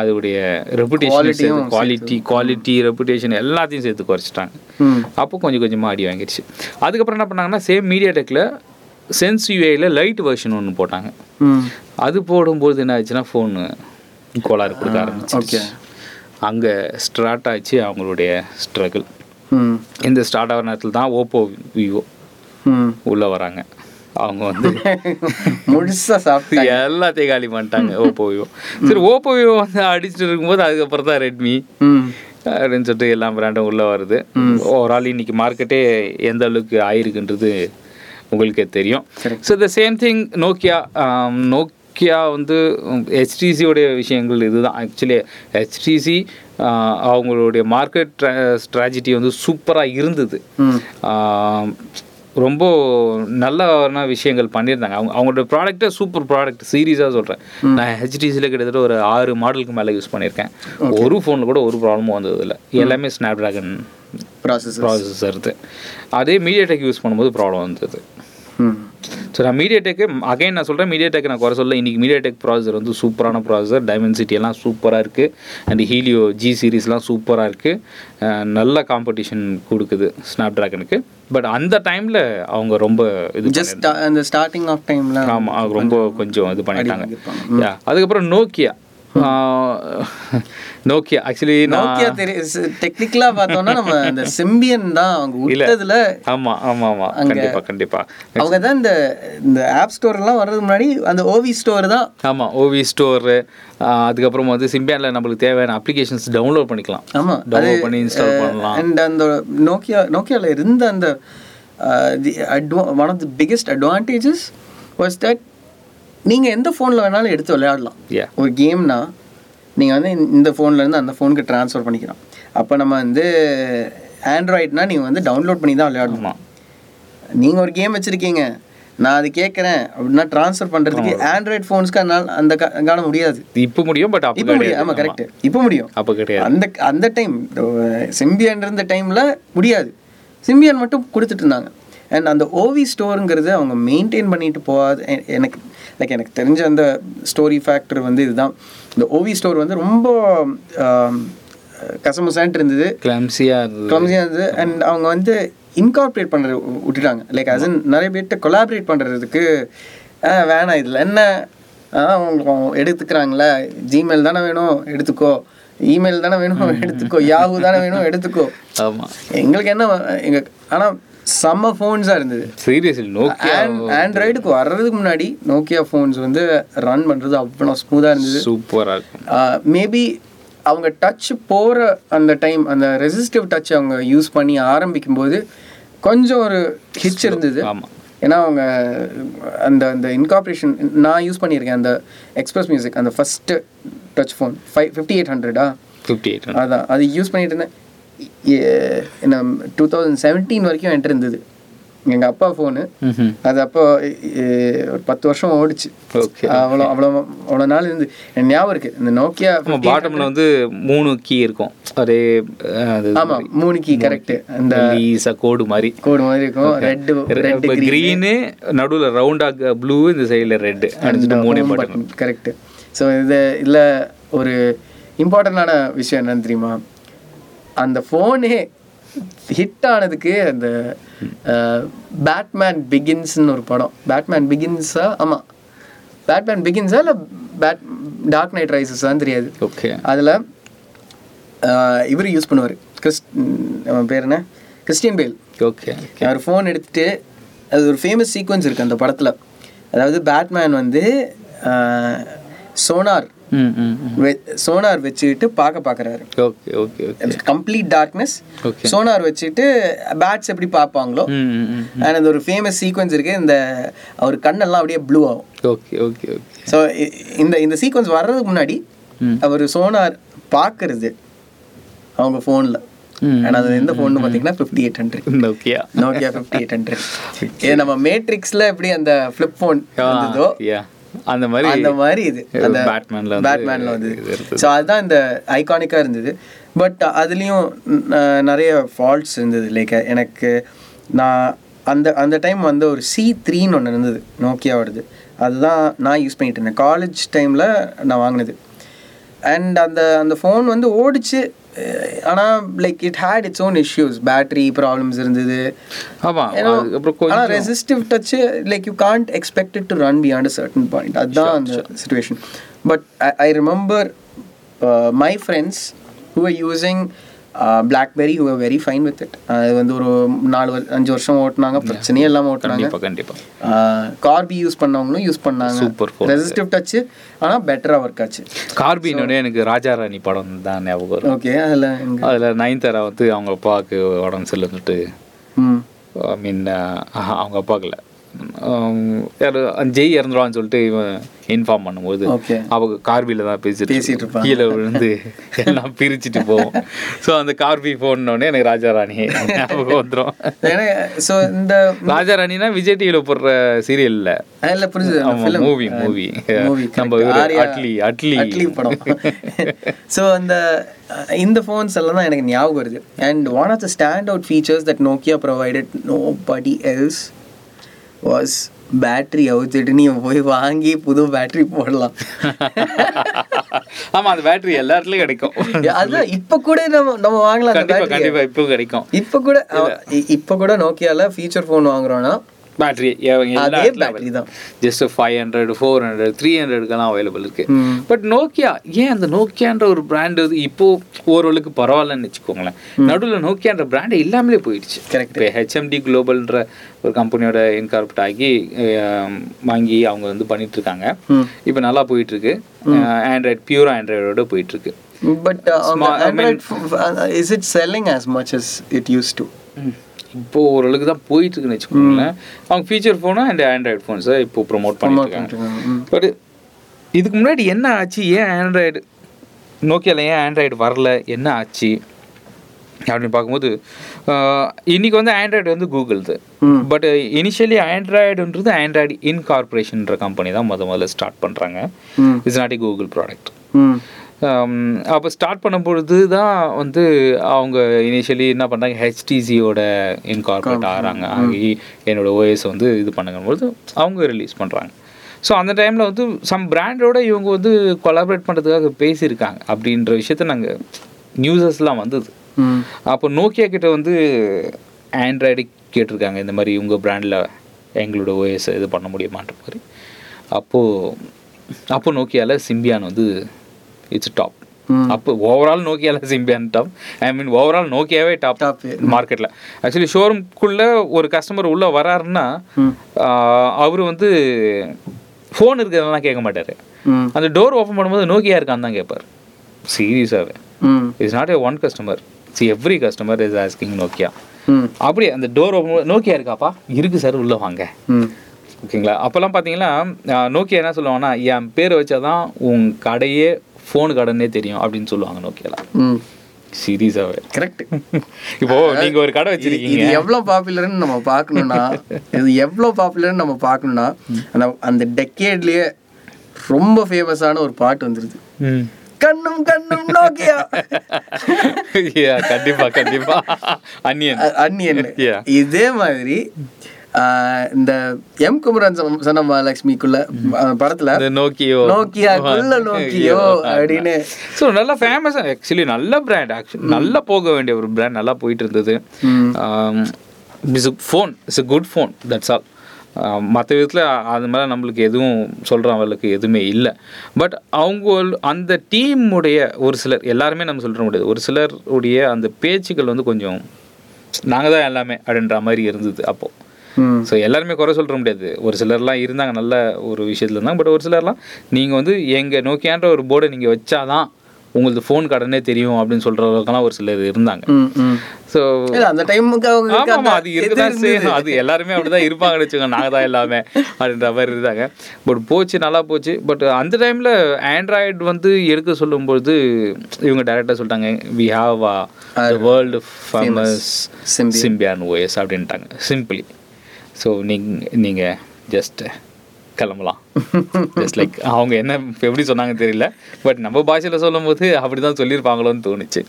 அதோடைய ரெப்புடேஷன் குவாலிட்டி குவாலிட்டி ரெப்புடேஷன் எல்லாத்தையும் சேர்த்து குறைச்சிட்டாங்க. அப்போ கொஞ்சம் கொஞ்சமாக அடி வாங்கிடுச்சு. அதுக்கப்புறம் என்ன பண்ணாங்கன்னா சேம் மீடியா டெக்கில் சென்ஸ் யூஏயில் லைட் வெர்ஷன் ஒன்று போட்டாங்க. அது போடும்போது என்ன ஆச்சுன்னா ஃபோனு கோளாறு கொடுக்க ஆரம்பிச்சு ஓகே அங்கே ஸ்டார்ட் ஆச்சு அவங்களுடைய ஸ்ட்ரகிள் இந்த ஸ்டார்ட் ஆகிற நேரத்தில் தான் ஓப்போ விவோ உள்ளே வராங்க. அவங்க வந்து முழுசா சாப்பிட்டு எல்லாத்தையும் காலி பண்ணிட்டாங்க ஓப்போ விவோ சரி ஓப்போ விவோ வந்து அடிச்சுட்டு இருக்கும்போது அதுக்கப்புறம் தான் ரெட்மி அப்படின்னு சொல்லிட்டு எல்லா பிராண்டும் உள்ளே வருது. ஓவரால் இன்னைக்கு மார்க்கெட்டே எந்த அளவுக்கு ஆயிருக்குன்றது உங்களுக்கே தெரியும். So the same thing Nokia Nokia வந்து ஹெச்டிசியோடைய விஷயங்கள் இதுதான். ஆக்சுவலி ஹெச்டிசி அவங்களுடைய மார்க்கெட் ஸ்ட்ராட்டஜி வந்து சூப்பராக இருந்தது. ரொம்ப நல்ல விஷயங்கள் பண்ணியிருந்தாங்க. அவங்க அவங்களோட ப்ராடக்ட்டே சூப்பர் ப்ராடக்ட் சீரியஸாக சொல்கிறேன் நான் ஹெச்டிசியில் கிட்டத்தட்ட ஒரு ஆறு மாடலுக்கு மேலே யூஸ் பண்ணியிருக்கேன். ஒரு ஃபோனில் கூட ஒரு ப்ராப்ளமும் வந்தது இல்லை எல்லாமே ஸ்னாப் ட்ராகன் ப்ராசஸ் ப்ராசஸர் அதே மீடியா டெக் யூஸ் பண்ணும்போது ப்ராப்ளம் வந்தது. ஸோ நான் மீடியா டெக்கு அகைன் நான் சொல்கிறேன் மீடியா டெக் நான் குறை சொல்ல இன்றைக்கி மீடியா டெக் ப்ராசஸர் வந்து சூப்பரான ப்ராசஸர் டைமென்சிட்டி எல்லாம் சூப்பராக இருக்குது அண்ட் ஹீலியோ ஜி சீரிஸ்லாம் சூப்பராக இருக்குது நல்ல காம்படிஷன் கொடுக்குது ஸ்னாப் ட்ராகனுக்கு பட் அந்த டைமில் அவங்க ரொம்ப இது ஜஸ்ட் அந்த ஸ்டார்டிங் ஆஃப் டைம்ல ஆமாம் அவங்க ரொம்ப கொஞ்சம் இது பண்ணிட்டாங்க. அதுக்கப்புறம் நோக்கியா நோக்கியா ஆக்சுவலி நோக்கியா தெரியும் டெக்னிக்கலா பார்த்தோம்னா நம்ம அந்த செம்பியன் தான் அவங்க விட்டதுல ஆமாம் ஆமாம் ஆமாம் கண்டிப்பாக கண்டிப்பாக அவங்க தான் இந்த இந்த ஆப் ஸ்டோர் எல்லாம் வர்றதுக்கு முன்னாடி அந்த ஓவி ஸ்டோர் தான். ஆமாம் ஓவி ஸ்டோரு அதுக்கப்புறம் வந்து சிம்பியானில் நம்மளுக்கு தேவையான அப்ளிகேஷன்ஸ் டவுன்லோட் பண்ணிக்கலாம். ஆமா டவுன்லோட் பண்ணி இன்ஸ்டால் பண்ணலாம். அண்ட் அந்த நோக்கியா நோக்கியால இருந்த அந்த the அட்வா one of the biggest advantages was that நீங்க எந்த ஃபோன்ல வேணாலும் எடுத்து விளையாடலாம். ஒரு கேம்னா நீங்க வந்து இந்த- இந்த ஃபோன்ல இருந்து அந்த ஃபோனுக்கு ட்ரான்ஸ்ஃபர் பண்ணிக்கலாம். அப்போ நம்ம வந்து ஆண்ட்ராய்ட்னா நீங்க வந்து டவுன்லோட் பண்ணி தான் விளையாடணும். ஆமாம் நீங்க ஒரு கேம் வச்சிருக்கீங்க. நான் அது கேட்குறேன். அப்படின்னா ட்ரான்ஸ்ஃபர் பண்றதுக்கு ஆண்ட்ராய்ட் ஃபோன்ஸ்க்கு அதனால அந்த கா- காண முடியாது. இப்போ முடியும் பட் இப்போ முடியும். கிடையாது. ஆமா கரெக்ட் இப்போ முடியும். அப்போ கிடையாது. அந்த அந்த டைம் சிம்பியன் இருந்த டைமில் முடியாது. சிம்பியன் மட்டும் கொடுத்துட்டு இருந்தாங்க. அண்ட் அந்த ஓவி ஸ்டோருங்கிறது அவங்க மெயின்டைன் பண்ணிட்டு போகாது எனக்கு லைக் எனக்கு தெரிஞ்ச அந்த ஸ்டோரி ஃபேக்டர் வந்து இதுதான். இந்த ஓவி ஸ்டோர் வந்து ரொம்ப கசமசான்ட்டு இருந்தது. கிளம்சியாக இருந்தது. கிளம்ஸியாக இருந்தது. அண்ட் அவங்க வந்து இன்கார்பரேட் பண்ணுறது விட்டுட்டாங்க. லைக் அசன் நிறைய பேர்கிட்ட கொலாபரேட் பண்ணுறதுக்கு வேணாம் இதில் என்ன? உங்களுக்கு அவங்க எடுத்துக்கிறாங்களே? ஜிமெயில் தானே வேணும்? எடுத்துக்கோ. இமெயில் தானே வேணும்? எடுத்துக்கோ. யாஹூ தானே வேணும்? எடுத்துக்கோ. ஆமாம் எங்களுக்கு என்ன எங்க ஆனால் செம்ம ஃபோன்ஸாக இருந்தது. சீரியஸ்லி நோக்கியா ஆண்ட்ராய்டுக்கு வர்றதுக்கு முன்னாடி நோக்கியா ஃபோன்ஸ் வந்து ரன் பண்ணுறது அவ்வளோ ஸ்மூத்தாக இருந்தது. சூப்பராக இருக்கும் மேபி அவங்க டச் போகிற அந்த டைம் அந்த ரெசிஸ்டிவ் டச் அவங்க யூஸ் பண்ணி ஆரம்பிக்கும் போது கொஞ்சம் ஒரு ஹிச் இருந்தது. ஏன்னா அவங்க அந்த அந்த இன்கார்பரேஷன் நான் யூஸ் பண்ணியிருக்கேன் அந்த எக்ஸ்பிரஸ் மியூசிக் அந்த first touch phone five fifty eight ஹண்ட்ரடா fifty eight அதான் அது யூஸ் பண்ணிட்டு இருந்தேன். என்ன டூ தௌசண்ட் செவன்டீன் வரைக்கும் என்கிட்ட இருந்தது. எங்கள் அப்பா ஃபோனு அது அப்போ ஒரு பத்து வருஷம் ஓடிச்சு. அவ்வளோ அவ்வளோ அவ்வளோ நாள் இருந்து ஞாபகம் இருக்கு. இந்த நோக்கியா ஆமாம் பாட்டமில் வந்து மூணு கீ இருக்கும். அதே அஹ், அது ஆமா மூணு கீ கரெக்ட் அந்த கோடு மாதிரி. கோடு மாதிரி இருக்கும். ரெட் ரெட் க்ரீனு நடுவில் ரவுண்டாக ப்ளூ இந்த சைடில் ரெட்டு அடிச்சுட்டு மூணே பட்டன் கரெக்ட் ஸோ இது இதில் ஒரு இம்பார்ட்டண்டான விஷயம் என்னன்னு தெரியுமா? அந்த ஃபோனே ஹிட் ஆனதுக்கு அந்த பேட்மேன் பிகின்ஸ்னு ஒரு படம். பேட்மேன் பிகின்ஸா ஆமாம் பேட்மேன் பிகின்ஸா இல்லை பேட் டார்க் நைட் ரைசஸான்னு தெரியாது. ஓகே அதில் இவர் யூஸ் பண்ணுவார். கிறிஸ் அவன் பேர் என்ன? கிறிஸ்டியன் பேல் ஓகே அவர் ஃபோன் எடுத்துட்டு அது ஒரு ஃபேமஸ் சீக்வன்ஸ் இருக்குது அந்த படத்தில். அதாவது பேட்மேன் வந்து சோனார் சோனார் வச்சுக்கிட்டு பார்க்க பார்க்குறாரு. Okay okay okay. Complete darkness. Sonar வச்சுட்டு பேட்ஸ் எப்படி பார்ப்பாங்களோ அண்ட் அது ஒரு ஃபேமஸ் சீக்வன்ஸ் இருக்கு. இந்த அவர் கண்ணெல்லாம் அப்படியே ப்ளூ ஆகும். Okay okay okay. ஸோ இந்த இந்த சீக்வன்ஸ் வர்றதுக்கு முன்னாடி. அவர் சோனார் பார்க்கறது அவங்க ஃபோனில். அண்ட் அது எந்த ஃபோன் பார்த்தீங்கன்னா ஃபிஃப்டி எயிட் ஹண்ட்ரட் ஓகேயா நோக்கியா ஃபிஃப்டி எயிட் ஹண்ட்ரட் இது நம்ம மேட்ரிக்ஸில் எப்படி அந்த ஃப்ளிப் ஃபோன் இருந்ததோ யா அந்த மாதிரி அந்த மாதிரி இது. அந்த பேட்மேன்ல வந்து பேட்மேன்ல வந்து. ஸோ அதுதான் இந்த ஐகானிக்காக இருந்தது. பட் அதுலேயும் நிறைய ஃபால்ட்ஸ் இருந்தது. லைக் எனக்கு நான் அந்த அந்த டைம் வந்து ஒரு சி த்ரீன்னு ஒன்று இருந்தது நோக்கியாவோடது. அதுதான் நான் யூஸ் பண்ணிட்டு இருந்தேன். காலேஜ் டைமில் நான் வாங்கினது. அண்ட் அந்த அந்த ஃபோன் வந்து ஓடிச்சு. ஆனால் like it had its own issues battery problems இருந்தது. ஆமாம் ஏன்னா, அதுக்கப்புறம் ஆனா கொஞ்சம் resistive touch like you can't expected to run beyond certain point அதுதான் அந்த situation but I remember my friends who are using BlackBerry are very fine with it அது வந்து ஒரு நாலு அஞ்சு வருஷம் ஓட்டினாங்க. பிரச்சனையே இல்லாமல் ஓட்டினாங்க. கண்டிப்பாக கார்பி யூஸ் பண்ணவங்களும் யூஸ் பண்ணாங்க. Phone. ரெசிஸ்டிவ் டச் ஆனால் பெட்டராக ஒர்க் ஆச்சு. கார்பினோட எனக்கு ராஜாராணி படம் தான் ஞாபகம் வரும். ஓகே அதில் அதில் நயன்தாரா வந்து அவங்க அப்பாவுக்கு உடம்பு சரியில்லைன்னுட்டு ம். ஐ மீன் அவங்க அப்பாக்குல யார் ஜெய் இறந்துருவான்னு சொல்லிட்டு இவன் இன்ஃபார்ம் பண்ணும்போது அவங்க கார்பியில் தான் பேசிட்டு பேசிட்டு. கீழே விழுந்து எல்லாம் பிரிச்சுட்டு போவோம். ஸோ அந்த கார்பி போனோடனே எனக்கு ராஜாராணி ஞாபகம் வந்துடும் ஸோ இந்த ராஜாராணினா விஜய் டிவியில் போடுற சீரியல் இல்லை. film. மூவி மூவி நம்ம அட்லி அட்லி. அட்லி படம். ஸோ அந்த இந்த ஃபோன்ஸ் எல்லாம் தான் எனக்கு ஞாபகம் வருது. And one of the stand out features that Nokia provided nobody else was battery அவுத்துட்டு நீ போய் வாங்கி புது பேட்டரி போடலாம். ஆமா அந்த பேட்டரி எல்லா இடத்துலயும் கிடைக்கும். அதான் இப்போ கூட நம்ம நம்ம வாங்கலாம் கண்டிப்பா. கண்டிப்பா இப்போ கிடைக்கும். இப்போ கூட இப்போ கூட நோக்கியால ஃபீச்சர் ஃபோன் வாங்குறோம்னா பேட்டரி அதே பேட்டரி தான். Just five hundred four hundred three ஹண்ட்ரடுக்கெல்லாம் available இருக்கு. பட் நோக்கியா ஏன் அந்த நோக்கியான்ற ஒரு பிராண்ட் இப்போ ஓரளவுக்கு பரவாயில்லன்னு வச்சுக்கோங்களேன். நடுவில் நோக்கியான்ற பிராண்ட் இல்லாமலே போயிடுச்சு. Correct. இப்போ ஹெச்எம்டி குளோபல்ன்ற ஒரு கம்பெனியோட இன்கார்பரேட் ஆகி வாங்கி அவங்க வந்து பண்ணிட்டு இருக்காங்க. இப்போ நல்லா போயிட்டு இருக்கு ஆண்ட்ராய்ட் பியூர் ஆண்ட்ராய்டோட போயிட்டு இருக்கு but is it selling as much as it used to இப்போ ஓரளவுக்கு தான் போயிட்டு இருக்குன்னு வச்சுக்கோங்களேன் அவங்க ஃபீச்சர் ஃபோனும் அண்ட் ஆண்ட்ராய்டு ஃபோன்ஸை இப்போ ப்ரோமோட் பண்ணிட்டு இருக்காங்க. பட் இதுக்கு முன்னாடி என்ன ஆச்சு? ஏன் ஆண்ட்ராய்டு நோக்கியாவில் ஏன் ஆண்ட்ராய்டு வரல? என்ன ஆச்சு? அப்படின்னு பார்க்கும்போது ஆஹ், இன்னைக்கு வந்து ஆண்ட்ராய்டு வந்து கூகுள்து ம். பட் இனிஷியலி ஆண்ட்ராய்டுன்றது ஆண்ட்ராய்டு இன் கார்பரேஷன்ற கம்பெனி தான் முத முதல்ல ஸ்டார்ட் பண்ணுறாங்க it's not a Google product அப்போ ஸ்டார்ட் பண்ணும்பொழுது தான் வந்து அவங்க இனிஷியலி என்ன பண்ணுறாங்க ஹெச்டிசியோட இன்கார்பரேட் ஆகிறாங்க. ஆகி என்னோட ஓஎஸ் வந்து இது பண்ணுங்கும்போது அவங்க ரிலீஸ் பண்ணுறாங்க ஸோ அந்த டைமில் வந்து சம் பிராண்டோட இவங்க வந்து கொலாபரேட் பண்ணுறதுக்காக பேசியிருக்காங்க அப்படின்ற விஷயத்த நாங்கள் நியூஸஸ்லாம் வந்தது. அப்போ நோக்கியா கிட்ட வந்து ஆண்ட்ராய்டு கேட்டிருக்காங்க இந்த மாதிரி உங்கள் பிராண்டில் எங்களோட ஓஎஸ் இது பண்ண முடியுமான்ற மாதிரி. அப்போது அப்போ நோக்கியாவில் சிம்பியான் வந்து இட்ஸ் டாப் ம். அப்போ overall நோக்கியாவில் Symbian top I mean overall நோக்கியாவே top Top. மார்க்கெட்டில் ஆக்சுவலி ஷோரூம்குள்ளே ஒரு கஸ்டமர் உள்ளே வராருன்னா. அவர் வந்து ஃபோன் இருக்கிறதெல்லாம் கேட்க மாட்டார். அந்த டோர் ஓப்பன் பண்ணும்போது நோக்கியா இருக்கான்னு தான் கேட்பார். சீரியஸாகவே is not a one customer see every customer is asking Nokia அப்படியே அந்த டோர் ஓப்பன் நோக்கியா இருக்காப்பா? இருக்கு சார் உள்ளே வாங்க. ஓகேங்களா? அப்போல்லாம் பார்த்தீங்கன்னா நோக்கியா என்ன சொல்லுவாங்கன்னா என் பேர் வச்சாதான் உன் கடையே ஃபோன் கடைன்னே தெரியும் அப்படின்னு சொல்லுவாங்க நோக்கியால. ம். சீரியஸாகவே கரெக்ட் இப்போ நீங்க ஒரு கடை வச்சிருக்கீங்க. இது எவ்வளோ பாப்புலர்னு நம்ம பார்க்கணும்னா இது எவ்வளோ பாப்புலர்னு நம்ம பார்க்கணும்னா அந்த அந்த டெக்கேட்லயே ரொம்ப ஃபேமஸான ஒரு பாட்டு வந்துருது. கண்ணும் கண்ணும் நோக்கியா. கண்டிப்பா கண்டிப்பா. அன்னியன் அன்னியன். இதே மாதிரி இந்த எம் குமரன் சொன்ன மகாலட்சுமிக்குள்ள படத்துல நோக்கியோ. நோக்கியா குள்ள நோக்கியோ அப்படின்னு. ஸோ நல்லா ஃபேமஸ் ஆக்சுவலி நல்ல பிராண்ட் ஆக்சுவலி நல்லா போக வேண்டிய ஒரு பிராண்ட் நல்லா போயிட்டு இருந்தது. It's phone it's a good phone that's all மற்ற விதத்தில் அது மேலே நம்மளுக்கு எதுவும் சொல்கிற அவளுக்கு எதுவுமே இல்லை. பட் அவங்க அந்த டீமுடைய ஒரு சிலர் எல்லாருமே நம்ம சொல்லிட முடியாது. ஒரு சிலருடைய அந்த பேச்சுக்கள் வந்து கொஞ்சம் நாங்கள் தான் எல்லாமே அப்படின்ற மாதிரி இருந்தது அப்போது ஸோ எல்லாருமே குறை சொல்ல முடியாது. ஒரு சிலர்லாம் இருந்தாங்க நல்ல ஒரு விஷயத்துல இருந்தாங்க. பட் ஒரு சிலர்லாம் நீங்கள் வந்து எங்கள் நோக்கியான்ற ஒரு போர்டை நீங்கள் வச்சாதான் உங்களுக்கு ஃபோன் கடனே தெரியும் அப்படின்னு சொல்கிற அளவுக்குலாம் ஒரு சிலர் இருந்தாங்க. ஸோ இல்ல அந்த டைமுக்கு அவங்க ஆமா ஆமா அது இருக்குதான் செய்யணும். அது எல்லாருமே அப்படிதான் இருப்பாங்கன்னு வச்சுக்கோங்க. நாங்க தான் எல்லாமே அப்படின்ற மாதிரி இருந்தாங்க. பட் போச்சு நல்லா போச்சு. பட் அந்த டைம்ல ஆண்ட்ராய்டு வந்து எடுக்க சொல்லும்போது இவங்க டேரக்டாக சொல்லிட்டாங்க we have world famous Symbian. Symbian OS அப்படின்ட்டாங்க. சிம்பிளி ஸோ நீங்க நீங்க ஜஸ்ட் கிளம்பலாம். ஜஸ்ட் லைக் அவங்க என்ன எப்படி சொன்னாங்க தெரியல. பட் நம்ம பாஷையில் சொல்லும்போது அப்படி தான் சொல்லியிருப்பாங்களோன்னு தோணுச்சு.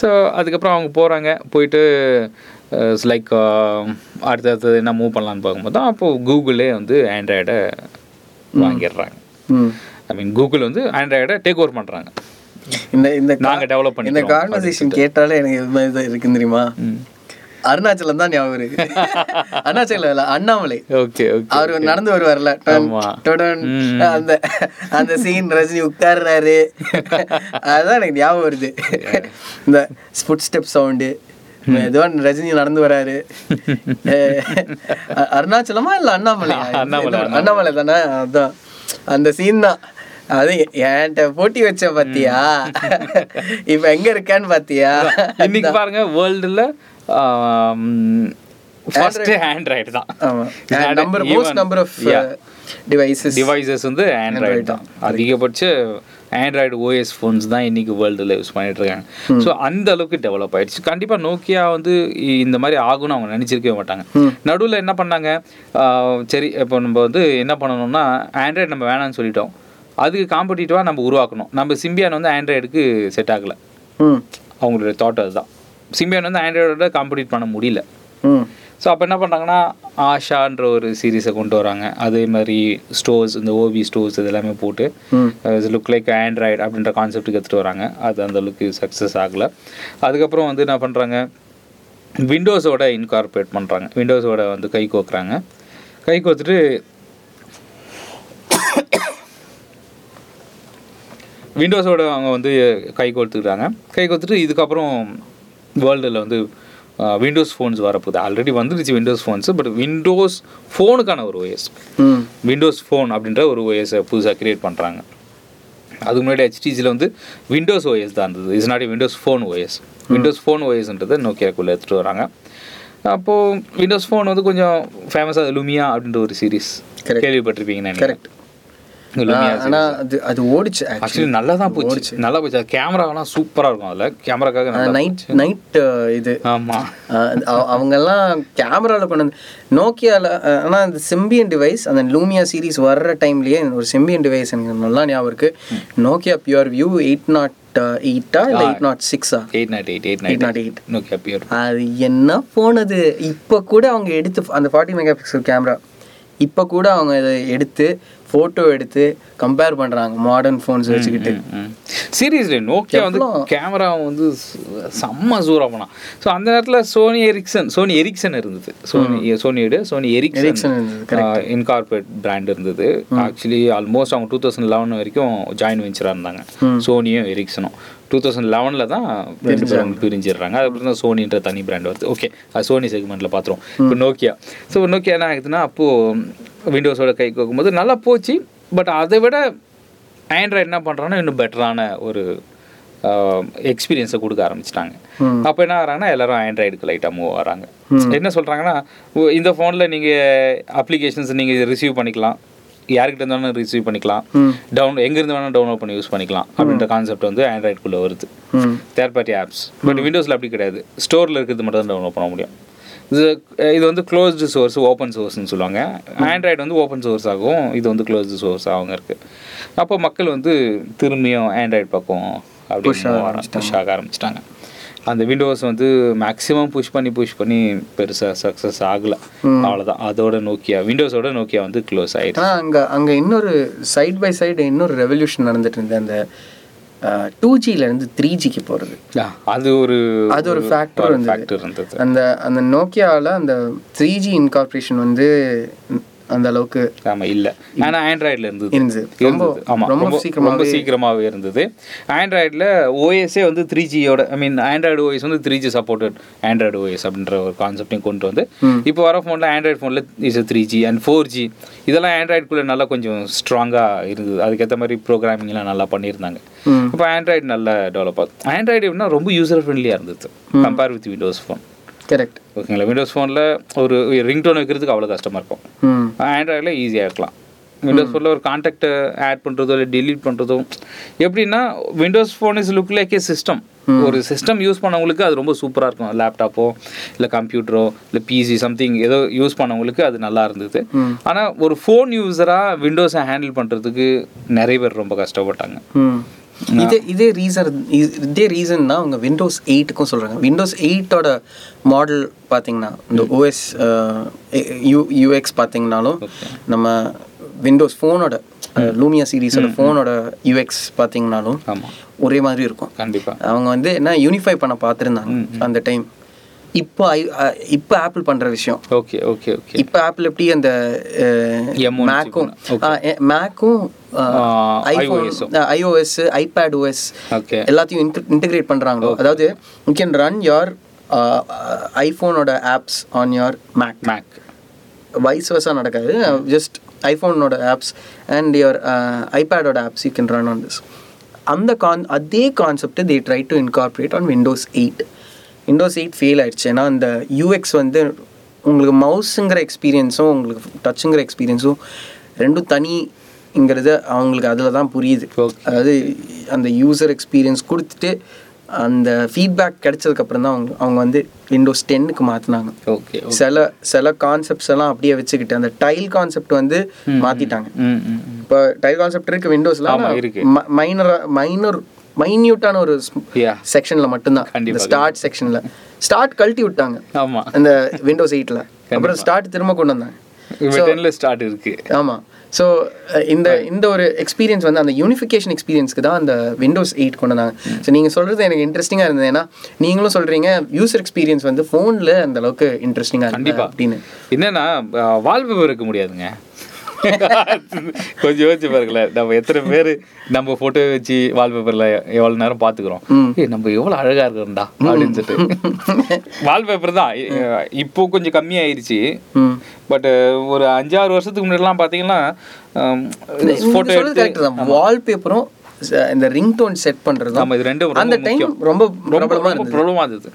ஸோ அதுக்கப்புறம் அவங்க போகிறாங்க போயிட்டு லைக் அடுத்து அடுத்தது என்ன மூவ் பண்ணலான்னு பார்க்கும்போது தான் அப்போது கூகுளே வந்து ஆண்ட்ராய்டை வாங்கிடுறாங்க. ஐ மீன் கூகுள் வந்து ஆண்ட்ராய்டை டேக் ஓவர் பண்ணுறாங்க இந்த இந்த நாங்க develop இந்த பண்ணிக்கிறோம். கான்வர்சேஷன் கேட்டாலே எனக்கு இது மாதிரி தான் இருக்குன்னு தெரியுமா? அருணாச்சலம் தான் ஞாபகம் இருக்கு. அருணாச்சலம் இல்ல அண்ணாமலை. ஓகே அவர் நடந்து வருவார்ல. அந்த அந்த சீன் ரஜினி உட்கார்றாரு. அதுதான் எனக்கு ஞாபகம் வருது. இந்த ஃபுட் ஸ்டெப் சவுண்டு ஏதோ ரஜினி நடந்து வராரு. அருணாச்சலமா இல்ல அண்ணாமலை அண்ணாமலை, அண்ணாமலை தானே? அதான். அந்த சீன் தான். அது என்கிட்ட போட்டி வச்ச பாத்தியா? இப்ப எங்க இருக்கான்னு பாத்தியா? இன்னைக்கு பாருங்க வேர்ல்டுல ஃபர்ஸ்ட் ஆண்ட்ராய்டு தான். Number most number of. Devices devices வந்து ஆண்ட்ராய்டு தான். அதிகபட்ச ஆண்ட்ராய்டு ஓஎஸ் ஃபோன்ஸ் தான் இன்னைக்கு வேர்ல்டில் யூஸ் பண்ணிட்டு இருக்காங்க. ஸோ அந்த அளவுக்கு டெவலப் ஆயிடுச்சு. கண்டிப்பாக நோக்கியா வந்து இந்த மாதிரி ஆகும்னு அவங்க நினச்சிருக்கவே மாட்டாங்க. நடுவில் என்ன பண்ணாங்க? சரி இப்போ நம்ம வந்து என்ன பண்ணணும்னா ஆண்ட்ராய்டு நம்ம வேணாம்னு சொல்லிட்டோம். அதுக்கு காம்படிட்டிவாக நம்ம உருவாக்கணும். நம்ம சிம்பியான் வந்து ஆண்ட்ராய்டுக்கு செட் ஆகலை. அவங்களுடைய தாட் அதுதான். சிம்பியான் வந்து ஆண்ட்ராய்டோட காம்படிட் பண்ண முடியல. ஸோ அப்போ என்ன பண்ணுறாங்கன்னா ஆஷான்ற ஒரு சீரீஸை கொண்டு வராங்க. அதே மாதிரி ஸ்டோர்ஸ் இந்த ஓவி ஸ்டோர்ஸ் இது எல்லாமே போட்டு லுக் லைக் ஆண்ட்ராய்டு அப்படின்ற கான்செப்ட்டுக்கு எடுத்துகிட்டு வராங்க. அது அந்த அளவுக்கு சக்ஸஸ் ஆகலை. அதுக்கப்புறம் வந்து என்ன பண்ணுறாங்க விண்டோஸோட இன்கார்பரேட் பண்ணுறாங்க விண்டோஸோட வந்து கை கோக்குறாங்க. கை கோத்துட்டு விண்டோஸோட அவங்க வந்து கை கோர்த்துக்கிறாங்க கை கோர்த்துட்டு இதுக்கப்புறம் வேர்ல்டில் வந்து விண்டோஸ் ஃபோன்ஸ் வரப்போகுது. ஆல்ரெடி வந்துருச்சு விண்டோஸ் ஃபோன்ஸு பட் விண்டோஸ் ஃபோனுக்கான ஒரு ஓஎஸ் விண்டோஸ் ஃபோன் அப்படின்ற ஒரு ஓஎஸை புதுசாக கிரியேட் பண்ணுறாங்க அதுக்கு முன்னாடி ஹெச்டிசியில் வந்து விண்டோஸ் ஓஎஸ் தான் இருந்தது. Is not Windows phone OS Windows phone ஓஎஸ்ன்றது நோக்கியாக்குள்ளே எடுத்துகிட்டு வராங்க. அப்போது விண்டோஸ் ஃபோன் வந்து கொஞ்சம் ஃபேமஸாக லுமியா அப்படின்ற ஒரு சீரிஸ். கேள்விப்பட்டிருப்பீங்கன்னு கரெக்ட் லுமியா ஆனா அது அது ஓடிச்சு ஆக்சுவலி நல்லா தான் போச்சு. நல்லா போச்சு. அது கேமராலாம் சூப்பராக இருக்கும் அதில். கேமராக்காக நைட் நைட் இது. ஆமாம் அவங்கெல்லாம் கேமராவில் வந்து நோக்கியாவில் ஆனால் அந்த செம்பியன் டிவைஸ் அந்த லூமியா சீரிஸ் வர்ற டைம்லேயே ஒரு செம்பியன் டிவைஸ் எனக்கு நல்லா ஞாபகம் இருக்கு. Nokia pure view eight not எயிட்டா இல்லை எயிட் நாட் சிக்ஸா eight nought eight eight eight night eight Nokia pure அது என்ன ஃபோன் அது இப்போ கூட அவங்க எடுத்து அந்த ஃபார்ட்டி மெகா பிக்சல் கேமரா இப்போ கூட அவங்க இதை எடுத்து ஃபோட்டோ எடுத்து கம்பேர் பண்ணுறாங்க மாடர்ன் ஃபோன்ஸ் வச்சுக்கிட்டு. சீரியஸ்லி நோக்கியா வந்து? கேமரா வந்து செம்ம சூறாக போனான். ஸோ அந்த நேரத்தில் சோனி எரிக்சன் சோனி எரிக்சன் இருந்தது. Sony சோனியோட Sony Ericsson Ericsson incorporate brand இருந்தது. ஆக்சுவலி ஆல்மோஸ்ட் அவங்க டூ தௌசண்ட் லெவன் வரைக்கும் ஜாயின் வெஞ்சராக இருந்தாங்க. சோனியும் எரிக்சனும் டூ தௌசண்ட் லெவனில் தான் ரெண்டு பேரும் பிரிஞ்சிடுறாங்க. அதுக்கப்புறம் தான் சோனின்ற தனி பிராண்ட் வருது. ஓகே அது சோனி செக்மெண்ட்டில் பார்த்துருவோம் இப்போ நோக்கியா ஸோ நோக்கியா என்ன ஆகுதுன்னா அப்போது விண்டோஸோட கை கோக்கும்போது நல்லா போச்சு. பட் அதை விட ஆண்ட்ராய்டு என்ன பண்ணுறாங்கன்னா இன்னும் பெட்டரான ஒரு எக்ஸ்பீரியன்ஸை கொடுக்க ஆரம்பிச்சிட்டாங்க. அப்போ என்ன ஆகிறாங்கன்னா எல்லாரும் ஆண்ட்ராய்டுக்கு லைட்டாக மூவ் வராங்க என்ன சொல்கிறாங்கன்னா இந்த ஃபோனில் நீங்கள் அப்ளிகேஷன்ஸ் நீங்கள் ரிசீவ் பண்ணிக்கலாம். யார்கிட்ட இருந்தாலும் ரிசீவ் பண்ணிக்கலாம். டவுன் எங்கேருந்து வேணால் டவுன்லோட் பண்ணி யூஸ் பண்ணிக்கலாம் அப்படின்ற கான்செப்ட் வந்து ஆண்ட்ராய்டுக்குள்ளே வருது. தேர்ட் பார்ட்டி ஆப்ஸ் பட் விண்டோஸில் அப்படி கிடையாது. ஸ்டோரில் இருக்கிறது மட்டும் தான் டவுன்லோட் பண்ண முடியும். இது இது வந்து க்ளோஸ்டு சோர்ஸ் ஓப்பன் சோர்ஸ்னு சொல்லுவாங்க. ஆண்ட்ராய்டு வந்து ஓப்பன் சோர்ஸ் ஆகும். இது வந்து க்ளோஸ்டு சோர்ஸ் ஆகும் இருக்குது அப்போ மக்கள் வந்து திரும்பியும் ஆண்ட்ராய்டு பக்கம் அப்படி புஷ் ஆக ஆரம்பிச்சிட்டாங்க. அந்த விண்டோஸ் வந்து மேக்ஸிமம் புஷ் பண்ணி புஷ் பண்ணி பெருசாக சக்ஸஸ் ஆகலை. அவ்வளோதான் அதோட நோக்கியா விண்டோஸோட நோக்கியா வந்து க்ளோஸ் ஆயிடுச்சு. ஆனால் அங்கே அங்கே இன்னொரு சைட் பை சைடு இன்னொரு ரெவல்யூஷன் நடந்துட்டு இருந்தது. அந்த டூ இருந்து த்ரீ ஜிக்கு போகிறது அது ஒரு அது ஒரு ஃபேக்டர் இருந்தது. அந்த அந்த நோக்கியாவில் அந்த த்ரீ ஜி இன்கார்பரேஷன் வந்து அந்த அளவுக்கு ஆமா இல்ல. ஆனா ஆண்ட்ராய்டில் இருந்தது. இருந்தது. ரொம்ப இருந்தது. ஆமா ரொம்ப சீக்கிரமா ரொம்ப சீக்கிரமாவே இருந்தது. ஆண்ட்ராய்டில் ஓஎஸ்ஏ வந்து த்ரீ ஜியோட ஐ மீன் ஆண்ட்ராய்டு ஓஎஸ் வந்து three G supported Android OS அப்படின்ற ஒரு கான்செப்டையும் கொண்டு வந்து இப்போ வர ஃபோனில் ஆண்ட்ராய்டு ஃபோனில் is three G and four G இதெல்லாம் ஆண்ட்ராய்டுக்குள்ளே நல்லா கொஞ்சம் ஸ்ட்ராங்காக இருந்தது. அதுக்கேற்ற மாதிரி ப்ரோக்ராமிங்லாம் நல்லா பண்ணியிருந்தாங்க. இப்போ ஆண்ட்ராய்டு நல்லா டெவலப் ஆகுது ஆண்ட்ராய்டு எப்படின்னா ரொம்ப யூசர் ஃப்ரெண்ட்லியாக இருந்தது compare with Windows phone correct ஓகேங்களா? விண்டோஸ் ஃபோனில் ஒரு ரிங்டோன் வைக்கிறதுக்கு அவ்வளோ கஷ்டமாக இருக்கும். ஆண்ட்ராய்டில் ஈஸியாக இருக்கலாம். விண்டோஸ் ஃபோனில் ஒரு கான்டாக்டை ஆட் பண்ணுறதோ இல்லை delete பண்ணுறதோ எப்படின்னா Windows phone is look like a system ஒரு சிஸ்டம் யூஸ் பண்ணவங்களுக்கு அது ரொம்ப சூப்பராக இருக்கும். லேப்டாப்போ இல்லை கம்ப்யூட்டரோ இல்லை பிசி சம்திங் ஏதோ யூஸ் பண்ணவங்களுக்கு அது நல்லா இருந்தது. ஆனால் ஒரு ஃபோன் யூஸராக விண்டோஸை ஹேண்டில் பண்ணுறதுக்கு நிறைய பேர் ரொம்ப கஷ்டப்பட்டாங்க. இதே இதே ரீசன் இதே ரீசன் தான் அவங்க விண்டோஸ் எயிட்டுக்கும் சொல்கிறாங்க விண்டோஸ் எயிட்டோட மாடல் பார்த்தீங்கன்னா இந்த ஓஎஸ் யூ யூஎக்ஸ் பார்த்தீங்கனாலும் நம்ம விண்டோஸ் ஃபோனோட லூமியா சீரிஸோட ஃபோனோட யூஎக்ஸ் பார்த்தீங்கனாலும் ஒரே மாதிரி இருக்கும். கண்டிப்பாக அவங்க வந்து என்ன யூனிஃபை பண்ண பார்த்துருந்தாங்க அந்த டைம் இப்போ இப்போ ஆப்பிள் பண்ணுற விஷயம். ஓகே ஓகே ஓகே இப்போ ஆப்பிள் எப்படி அந்த M1 மேக்கும் மேக்கும் ஐஃபோன் ஐஓஎஸ் ஐபேட் ஓஎஸ் எல்லாத்தையும் இன்டகிரேட் பண்ணுறாங்களோ அதாவது you can run your ஐஃபோனோட apps on your Mac Mac vice வர்ஸாக நடக்காது. ஜஸ்ட் ஐஃபோனோட apps and your ஐபேடோட apps you can run on this அந்த கான் அதே concept they try to incorporate on Windows eight Windows eight fail ஆயிடுச்சு ஏன்னா அந்த UX வந்து உங்களுக்கு மவுஸுங்கிற எக்ஸ்பீரியன்ஸும் உங்களுக்கு டச்சுங்கிற எக்ஸ்பீரியன்ஸும் ரெண்டும் தனிங்கிறது அவங்களுக்கு அதில் தான் புரியுது. அதாவது அந்த யூசர் எக்ஸ்பீரியன்ஸ் கொடுத்துட்டு அந்த ஃபீட்பேக் கிடைச்சதுக்கப்புறம் தான் அவங்க அவங்க வந்து விண்டோஸ் டென்னுக்கு மாற்றினாங்க ஓகே சில சில கான்செப்ட்ஸ் எல்லாம் அப்படியே வச்சுக்கிட்டு அந்த டைல் கான்செப்ட் வந்து மாத்திட்டாங்க ம் ம் ம். இப்போ டைல் கான்செப்ட் இருக்கு விண்டோஸ்ல ஆமா, இருக்கு. மைனர் மைனர் மைன்யூட்டான ஒரு. செக்ஷன்ல மட்டும்தான். இந்த ஸ்டார்ட் செக்ஷன்ல ஸ்டார்ட் கழட்டி விட்டாங்க. ஆமாம் அந்த விண்டோஸ் எயிட்ல அப்புறம் ஸ்டார்ட் திரும்ப கொண்டு வந்தாங்க. ஸ்டார்ட் இருக்கு. ஆமா. ஸோ இந்த இந்த ஒரு எக்ஸ்பீரியன்ஸ் வந்து அந்த யூனிஃபிகேஷன் எக்ஸ்பீரியன்ஸ்க்கு தான் அந்த விண்டோஸ் எயிட் கொண்டு வந்தாங்க. ஸோ நீங்கள் சொல்கிறது எனக்கு இன்ட்ரெஸ்டிங்காக இருந்தது. ஏன்னா நீங்களும் சொல்கிறீங்க யூசர் எக்ஸ்பீரியன்ஸ் வந்து ஃபோனில் அந்த அளவுக்கு இன்ட்ரெஸ்டிங்காக இருக்கு. அப்படின்னு. என்னன்னா வால்பேப்பர் இருக்க முடியாதுங்க. கொஞ்சம் யோசிச்சு பாருங்களேன். நம்ம எத்தனை பேர் நம்ம போட்டோ வச்சு வால்பேப்பர்ல எவ்வளவு நேரம் பாத்துக்கிறோம் ஏய் நம்ம எவ்வளவு அழகா இருக்கிறோம்டா அப்படின்னு சொல்லிட்டு. வால்பேப்பர் தான். இப்போ கொஞ்சம் கம்மியாயிருச்சு. பட் ஒரு அஞ்சாறு வருஷத்துக்கு முன்னாடிலாம் பார்த்தீங்கன்னா ஃபோட்டோ வால்பேப்பரும் இந்த ரிங் டோன் செட் பண்றது நம்ம இது ரெண்டும் அந்த டைம். ரொம்ப ரொம்ப ரொம்ப இருந்தது. ப்ராப்ளமாக இருந்தது.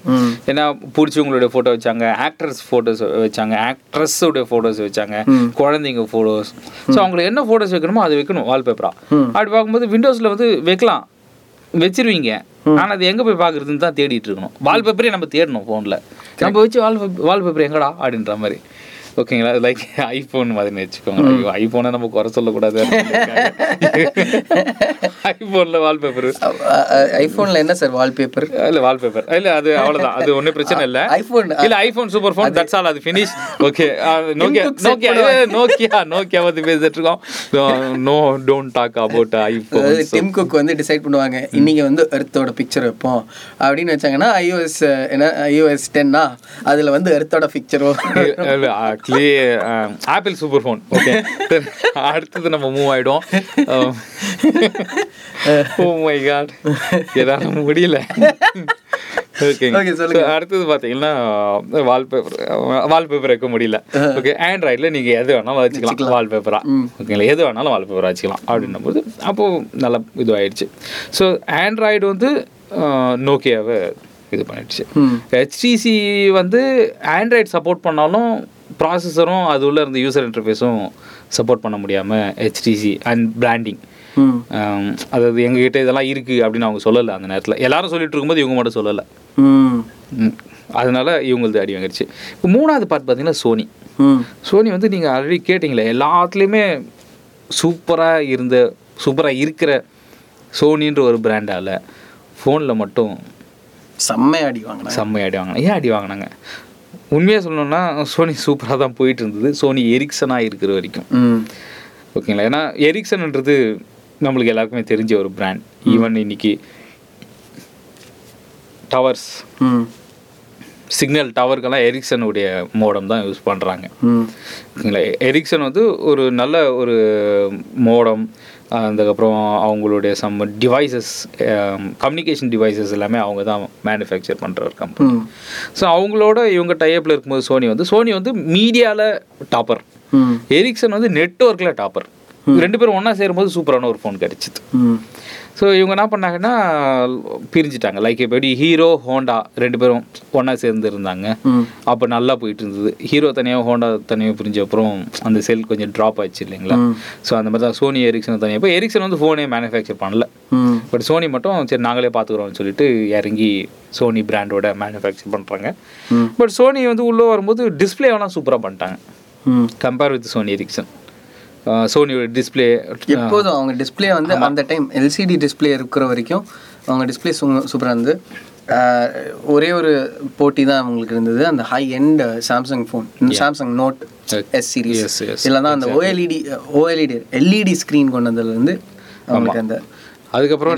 ஏன்னா பிடிச்சவங்களுடைய ஃபோட்டோ வச்சாங்க ஆக்ட்ரஸ் ஃபோட்டோஸ் வச்சாங்க ஆக்ட்ரஸோட ஃபோட்டோஸ் வச்சாங்க குழந்தைங்க ஃபோட்டோஸ் ஸோ அவங்களுக்கு என்ன ஃபோட்டோஸ் வைக்கணுமோ அது வைக்கணும் வால்பேப்பரா அப்படி பார்க்கும்போது விண்டோஸில் வந்து வைக்கலாம். வச்சிருவீங்க. ஆனால் அது எங்கே போய் பார்க்குறதுன்னு தான் தேடிட்டு இருக்கணும். வால்பேப்பரே நம்ம தேடணும் ஃபோனில் நம்ம வச்சு வால் வால்பேப்பர் எங்கடா? அப்படின்ற மாதிரி. ஓகேங்களா? லைக் ஐஃபோன் மாதிரி வச்சுக்கோங்க. ஐயோ ஐஃபோனை நம்ம குறை சொல்லக்கூடாது. ஐஃபோனில் வால்பேப்பர் ஐபோன்ல என்ன சார் வால்பேப்பர் இல்ல வால்பேப்பர் இல்ல அது அவ்வளவுதான். அது ஒன்றும் பிரச்சனை இல்ல. ஐபோன் இல்ல iPhone super phone that's all அது finish okay Nokia Nokia Nokia Nokia பத்தி பேசிட்டு இருக்கோம். நோ டோன்ட் டாக் அபவுட் அதாவது டிம் குக் வந்து டிசைட் பண்ணுவாங்க. இன்னைக்கு வந்து எர்த்தோட பிக்சர் வைப்போம். அப்படின்னு வச்சாங்கன்னா ஐஓஎஸ் என்ன ஐஓஎஸ் டென்னா அதுல வந்து எர்த்தோட picture actually Apple super phone okay அடுத்தது நம்ம மூவ் ஆயிடும். ஓ மை காட் எதால முடியல. ஓகேங்க அடுத்தது பார்த்தீங்கன்னா வால்பேப்பர் வால்பேப்பர் வைக்க முடியல. ஓகே ஆண்ட்ராய்டில் நீங்கள் எது வேணாலும் வச்சுக்கலாம். வால்பேப்பரா ஓகேங்களா எது வேணாலும் வால்பேப்பர் வச்சுக்கலாம் அப்படின்னும் போது அப்போது நல்லா இதுவாயிடுச்சு. ஸோ ஆண்ட்ராய்டு வந்து நோக்கியாவை இது பண்ணிடுச்சு. ஹெச்டிசி வந்து ஆண்ட்ராய்டு சப்போர்ட் பண்ணாலும் ப்ராசஸரும் அது உள்ள இருந்த யூசர் இன்டர்ஃபேஸும் சப்போர்ட் பண்ண முடியாமல் ஹெச்டிசி அண்ட் பிராண்டிங் அதாவது எங்ககிட்ட இதெல்லாம் இருக்குது அப்படின்னு அவங்க சொல்லலை அந்த நேரத்தில். எல்லாரும் சொல்லிட்டு இருக்கும்போது இவங்க மட்டும் சொல்லலை. ம். அதனால இவங்களது அடி வாங்கிருச்சு. இப்போ மூணாவது பார்ட் பார்த்தீங்கன்னா சோனி சோனி வந்து நீங்கள் ஆல்ரெடி கேட்டிங்களே எல்லாத்துலேயுமே சூப்பராக இருந்த சூப்பராக இருக்கிற சோனின்ற ஒரு பிராண்டால் ஃபோனில் மட்டும் செம்மையா அடி வாங்கினாங்க. செம்மை அடி வாங்கினாங்க. ஏன் அடி வாங்கினாங்க? உண்மையாக சொல்லணும்னா சோனி சூப்பராக தான் போயிட்டு இருந்தது சோனி எரிக்சனாக இருக்கிற வரைக்கும். ஓகேங்களா? ஏன்னா எரிக்சன்ன்றது நம்மளுக்கு எல்லாருக்குமே தெரிஞ்ச ஒரு பிராண்ட் ஈவன் இன்னைக்கு டவர்ஸ் சிக்னல் டவருக்கெல்லாம் எரிக்சனுடைய மோடம் தான் யூஸ் பண்ணுறாங்க ஓகேங்களா? எரிக்சன் வந்து ஒரு நல்ல ஒரு மோடம் அதுக்கப்புறம் அவங்களுடைய சம் டிவைசஸ் கம்யூனிகேஷன் டிவைசஸ் எல்லாமே அவங்க தான் மேனுஃபேக்சர் பண்ணுற ஒரு கம்பெனி ஸோ அவங்களோட இவங்க டைப்பில் இருக்கும்போது சோனி வந்து சோனி வந்து மீடியாவில் டாப்பர் எரிக்சன் வந்து நெட்ஒர்க்கில் டாப்பர் ரெண்டு பேரும் ஒன்றா சேரும்போது சூப்பரான ஒரு ஃபோன் கிடைச்சிது. ஸோ இவங்க என்ன பண்ணாங்கன்னா பிரிஞ்சுட்டாங்க. லைக் எப்படி ஹீரோ ஹோண்டா ரெண்டு பேரும் ஒன்றா சேர்ந்து இருந்தாங்க. அப்போ நல்லா போயிட்டு இருந்தது. ஹீரோ தனியாக ஹோண்டா தனியாக பிரிஞ்ச அப்புறம் அந்த செல் கொஞ்சம் ட்ராப் ஆயிடுச்சு இல்லைங்களா? ஸோ அந்த மாதிரி தான் சோனி எரிக்சன் தனியாக இப்போ எரிக்சன் வந்து ஃபோனே மேனுஃபேக்சர் பண்ணல. பட் சோனி மட்டும் சரி நாங்களே பார்த்துக்குறோம்னு சொல்லிட்டு இறங்கி சோனி பிராண்டோட மேனுஃபேக்சர் பண்ணுறாங்க. பட் சோனி வந்து உள்ளே வரும்போது டிஸ்பிளேவெல்லாம் சூப்பராக பண்ணிட்டாங்க. கம்பேர் வித் சோனி எரிக்சன் சோனியோட டிஸ்பிளே எப்போதும் அவங்க டிஸ்ப்ளே வந்து அந்த டைம் எல்சிடி டிஸ்ப்ளே இருக்கிற வரைக்கும் அவங்க டிஸ்ப்ளே சூப்பராக இருந்து ஒரே ஒரு போட்டி தான் அவங்களுக்கு இருந்தது. அந்த high end Samsung phone Samsung note S series இதில் தான் அந்த ஓஎல்இடி ஓஎல்இடி எல்இடி ஸ்க்ரீன் கொண்டு வந்ததுலேருந்து அவங்களுக்கு அந்த அதுக்கப்புறம்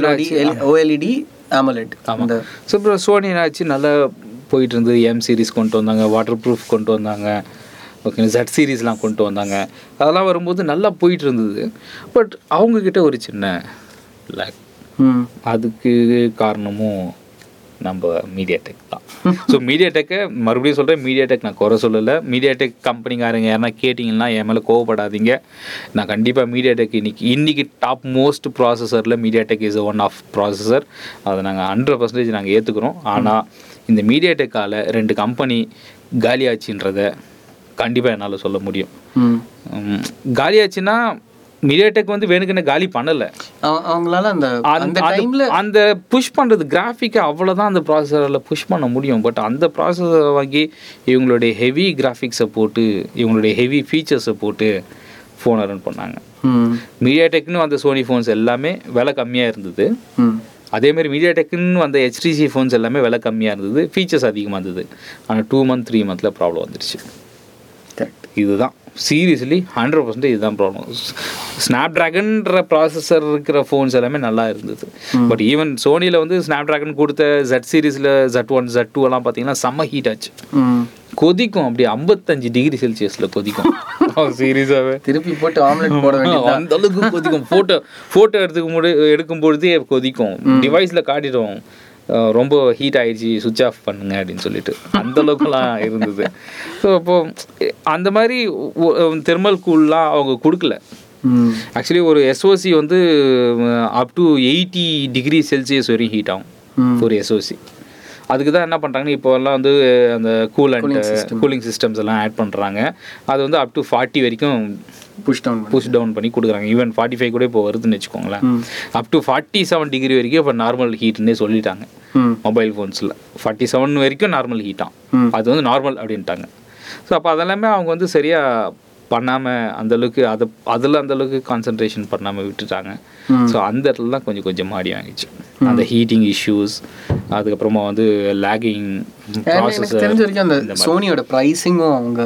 ஓஎல்இடி AMOLED. அந்த ஸோ அப்புறம் சோனி என்னாச்சு நல்லா போயிட்டு இருந்தது. எம் சீரிஸ் கொண்டு வந்தாங்க. வாட்டர் ப்ரூஃப் கொண்டு வந்தாங்க. ஓகே ஜெட் சீரிஸ்லாம் கொண்டு வந்தாங்க. அதெல்லாம் வரும்போது நல்லா போயிட்டு இருந்தது பட் அவங்கக்கிட்ட ஒரு சின்ன லேக் அதுக்கு காரணமும் நம்ம மீடியா டெக் தான். ஸோ மீடியா டெக்கை மறுபடியும் சொல்கிறேன் மீடியா டெக் நான் குறை சொல்லலை. மீடியா டெக் கம்பெனிக்காரங்க யாருன்னா கேட்டிங்கன்னா என் மேலே கோவப்படாதீங்க. நான் கண்டிப்பாக மீடியா டெக் இன்னைக்கு இன்னைக்கு top most ப்ராசஸரில் MediaTek is one of processor அதை நாங்கள் ஹண்ட்ரட் பர்சன்டேஜ் நாங்கள் ஏற்றுக்கிறோம் ஆனால் இந்த மீடியா டெக்கால் ரெண்டு கம்பெனி காலியாச்சுன்றதை கண்டிப்பாக என்னால் சொல்ல முடியும். காலியாச்சுன்னா மீடியா டெக் வந்து வேணுக்குன்னு காலி பண்ணலை. அவ- அவங்களால அந்த அந்த டைம்ல அந்த புஷ் பண்ணுறது கிராஃபிக்கை அவ்வளோதான் அந்த ப்ராசஸரில் புஷ் பண்ண முடியும். பட் அந்த ப்ராசஸரை வாங்கி இவங்களுடைய ஹெவி கிராஃபிக்ஸை போட்டு இவங்களுடைய ஹெவி ஃபீச்சர்ஸை போட்டு ஃபோனை ரன் பண்ணாங்க. ம். மீடியா டெக்னு வந்த சோனி ஃபோன்ஸ் எல்லாமே விலை கம்மியாக இருந்தது. ம். அதேமாதிரி மீடியா டெக்னு வந்த ஹெச்டிசி ஃபோன்ஸ் எல்லாமே விலை கம்மியாக இருந்தது. ஃபீச்சர்ஸ் அதிகமாக இருந்தது. ஆனால் டூ மந்த் த்ரீ மந்தில் ப்ராப்ளம் வந்துருச்சு. கரெக்ட் இதுதான். சீரியஸ்லி ஹண்ட்ரட் பர்சன்டேஜ் இதுதான் ப்ராப்ளம் ஸ்னாப் ட்ராகன்ற ப்ராசஸர் இருக்கிற ஃபோன்ஸ் எல்லாமே நல்லா இருந்தது. பட் ஈவன் சோனியில் வந்து ஸ்னாப் ட்ராகன் கொடுத்த ஜெட் சீரிஸில் ஜெட் ஒன் ஜெட் டூ எல்லாம் பார்த்தீங்கன்னா செம்ம ஹீட் ஆச்சு. கொதிக்கும் அப்படியே ஐம்பத்தஞ்சு டிகிரி செல்சியஸில் கொதிக்கும். சீரியஸாகவே திருப்பி போட்டு ஆம்லெட் போட வேண்டியது அந்த அளவுக்கு கொதிக்கும். ஃபோட்டோ ஃபோட்டோ எடுத்துக்க முடி எடுக்கும் பொழுதே கொதிக்கும். டிவைஸில் காட்டிடும். ரொம்ப ஹீட் ஆயிடுச்சு சுவிட்ச் ஆஃப் பண்ணுங்க அப்படின்னு சொல்லிட்டு. அந்த அளவுக்குலாம் இருந்தது. ஸோ அப்போ அந்த மாதிரி தெர்மல் கூல்லாம் அவங்க கொடுக்கல. ஆக்சுவலி ஒரு எஸ்ஓசி வந்து up to eighty degree Celsius வரையும் ஹீட் ஆகும். ஒரு எஸ்ஓசி அதுக்கு தான் என்ன பண்ணுறாங்கன்னா இப்போ எல்லாம் வந்து அந்த கூல் அண்ட் கூலிங் சிஸ்டம்ஸ் எல்லாம் ஆட் பண்ணுறாங்க அது வந்து அப் டு ஃபார்ட்டி வரைக்கும் புஷ் டவுன் புஷ் டவுன் பண்ணி கொடுக்குறாங்க. ஈவன் ஃபார்ட்டி ஃபைவ் கூட இப்போ வருதுன்னு வச்சுக்கோங்களேன். Up to forty seven degree வரைக்கும் இப்போ நார்மல் ஹீட்னே சொல்லிட்டாங்க. மொபைல் ஃபோன்ஸில் ஃபார்ட்டி செவன் வரைக்கும் நார்மல் ஹீட்டாம் ம். அது வந்து நார்மல் அப்படின்ட்டாங்க. ஸோ அப்போ அதெல்லாமே அவங்க வந்து சரியாக பண்ணாமல் அந்தளவுக்கு அதை அதில் அந்தளவுக்கு கான்சன்ட்ரேஷன் பண்ணாமல் விட்டுட்டாங்க. ஸோ அந்த இடத்துல தான் கொஞ்சம் கொஞ்சம் மாடி வாங்கிச்சு அந்த ஹீட்டிங் இஷ்யூஸ் அதுக்கப்புறமா வந்து லேகிங் எனக்கு தெரிஞ்ச வரைக்கும் அந்த சோனியோட ப்ரைஸிங்கும் அவங்க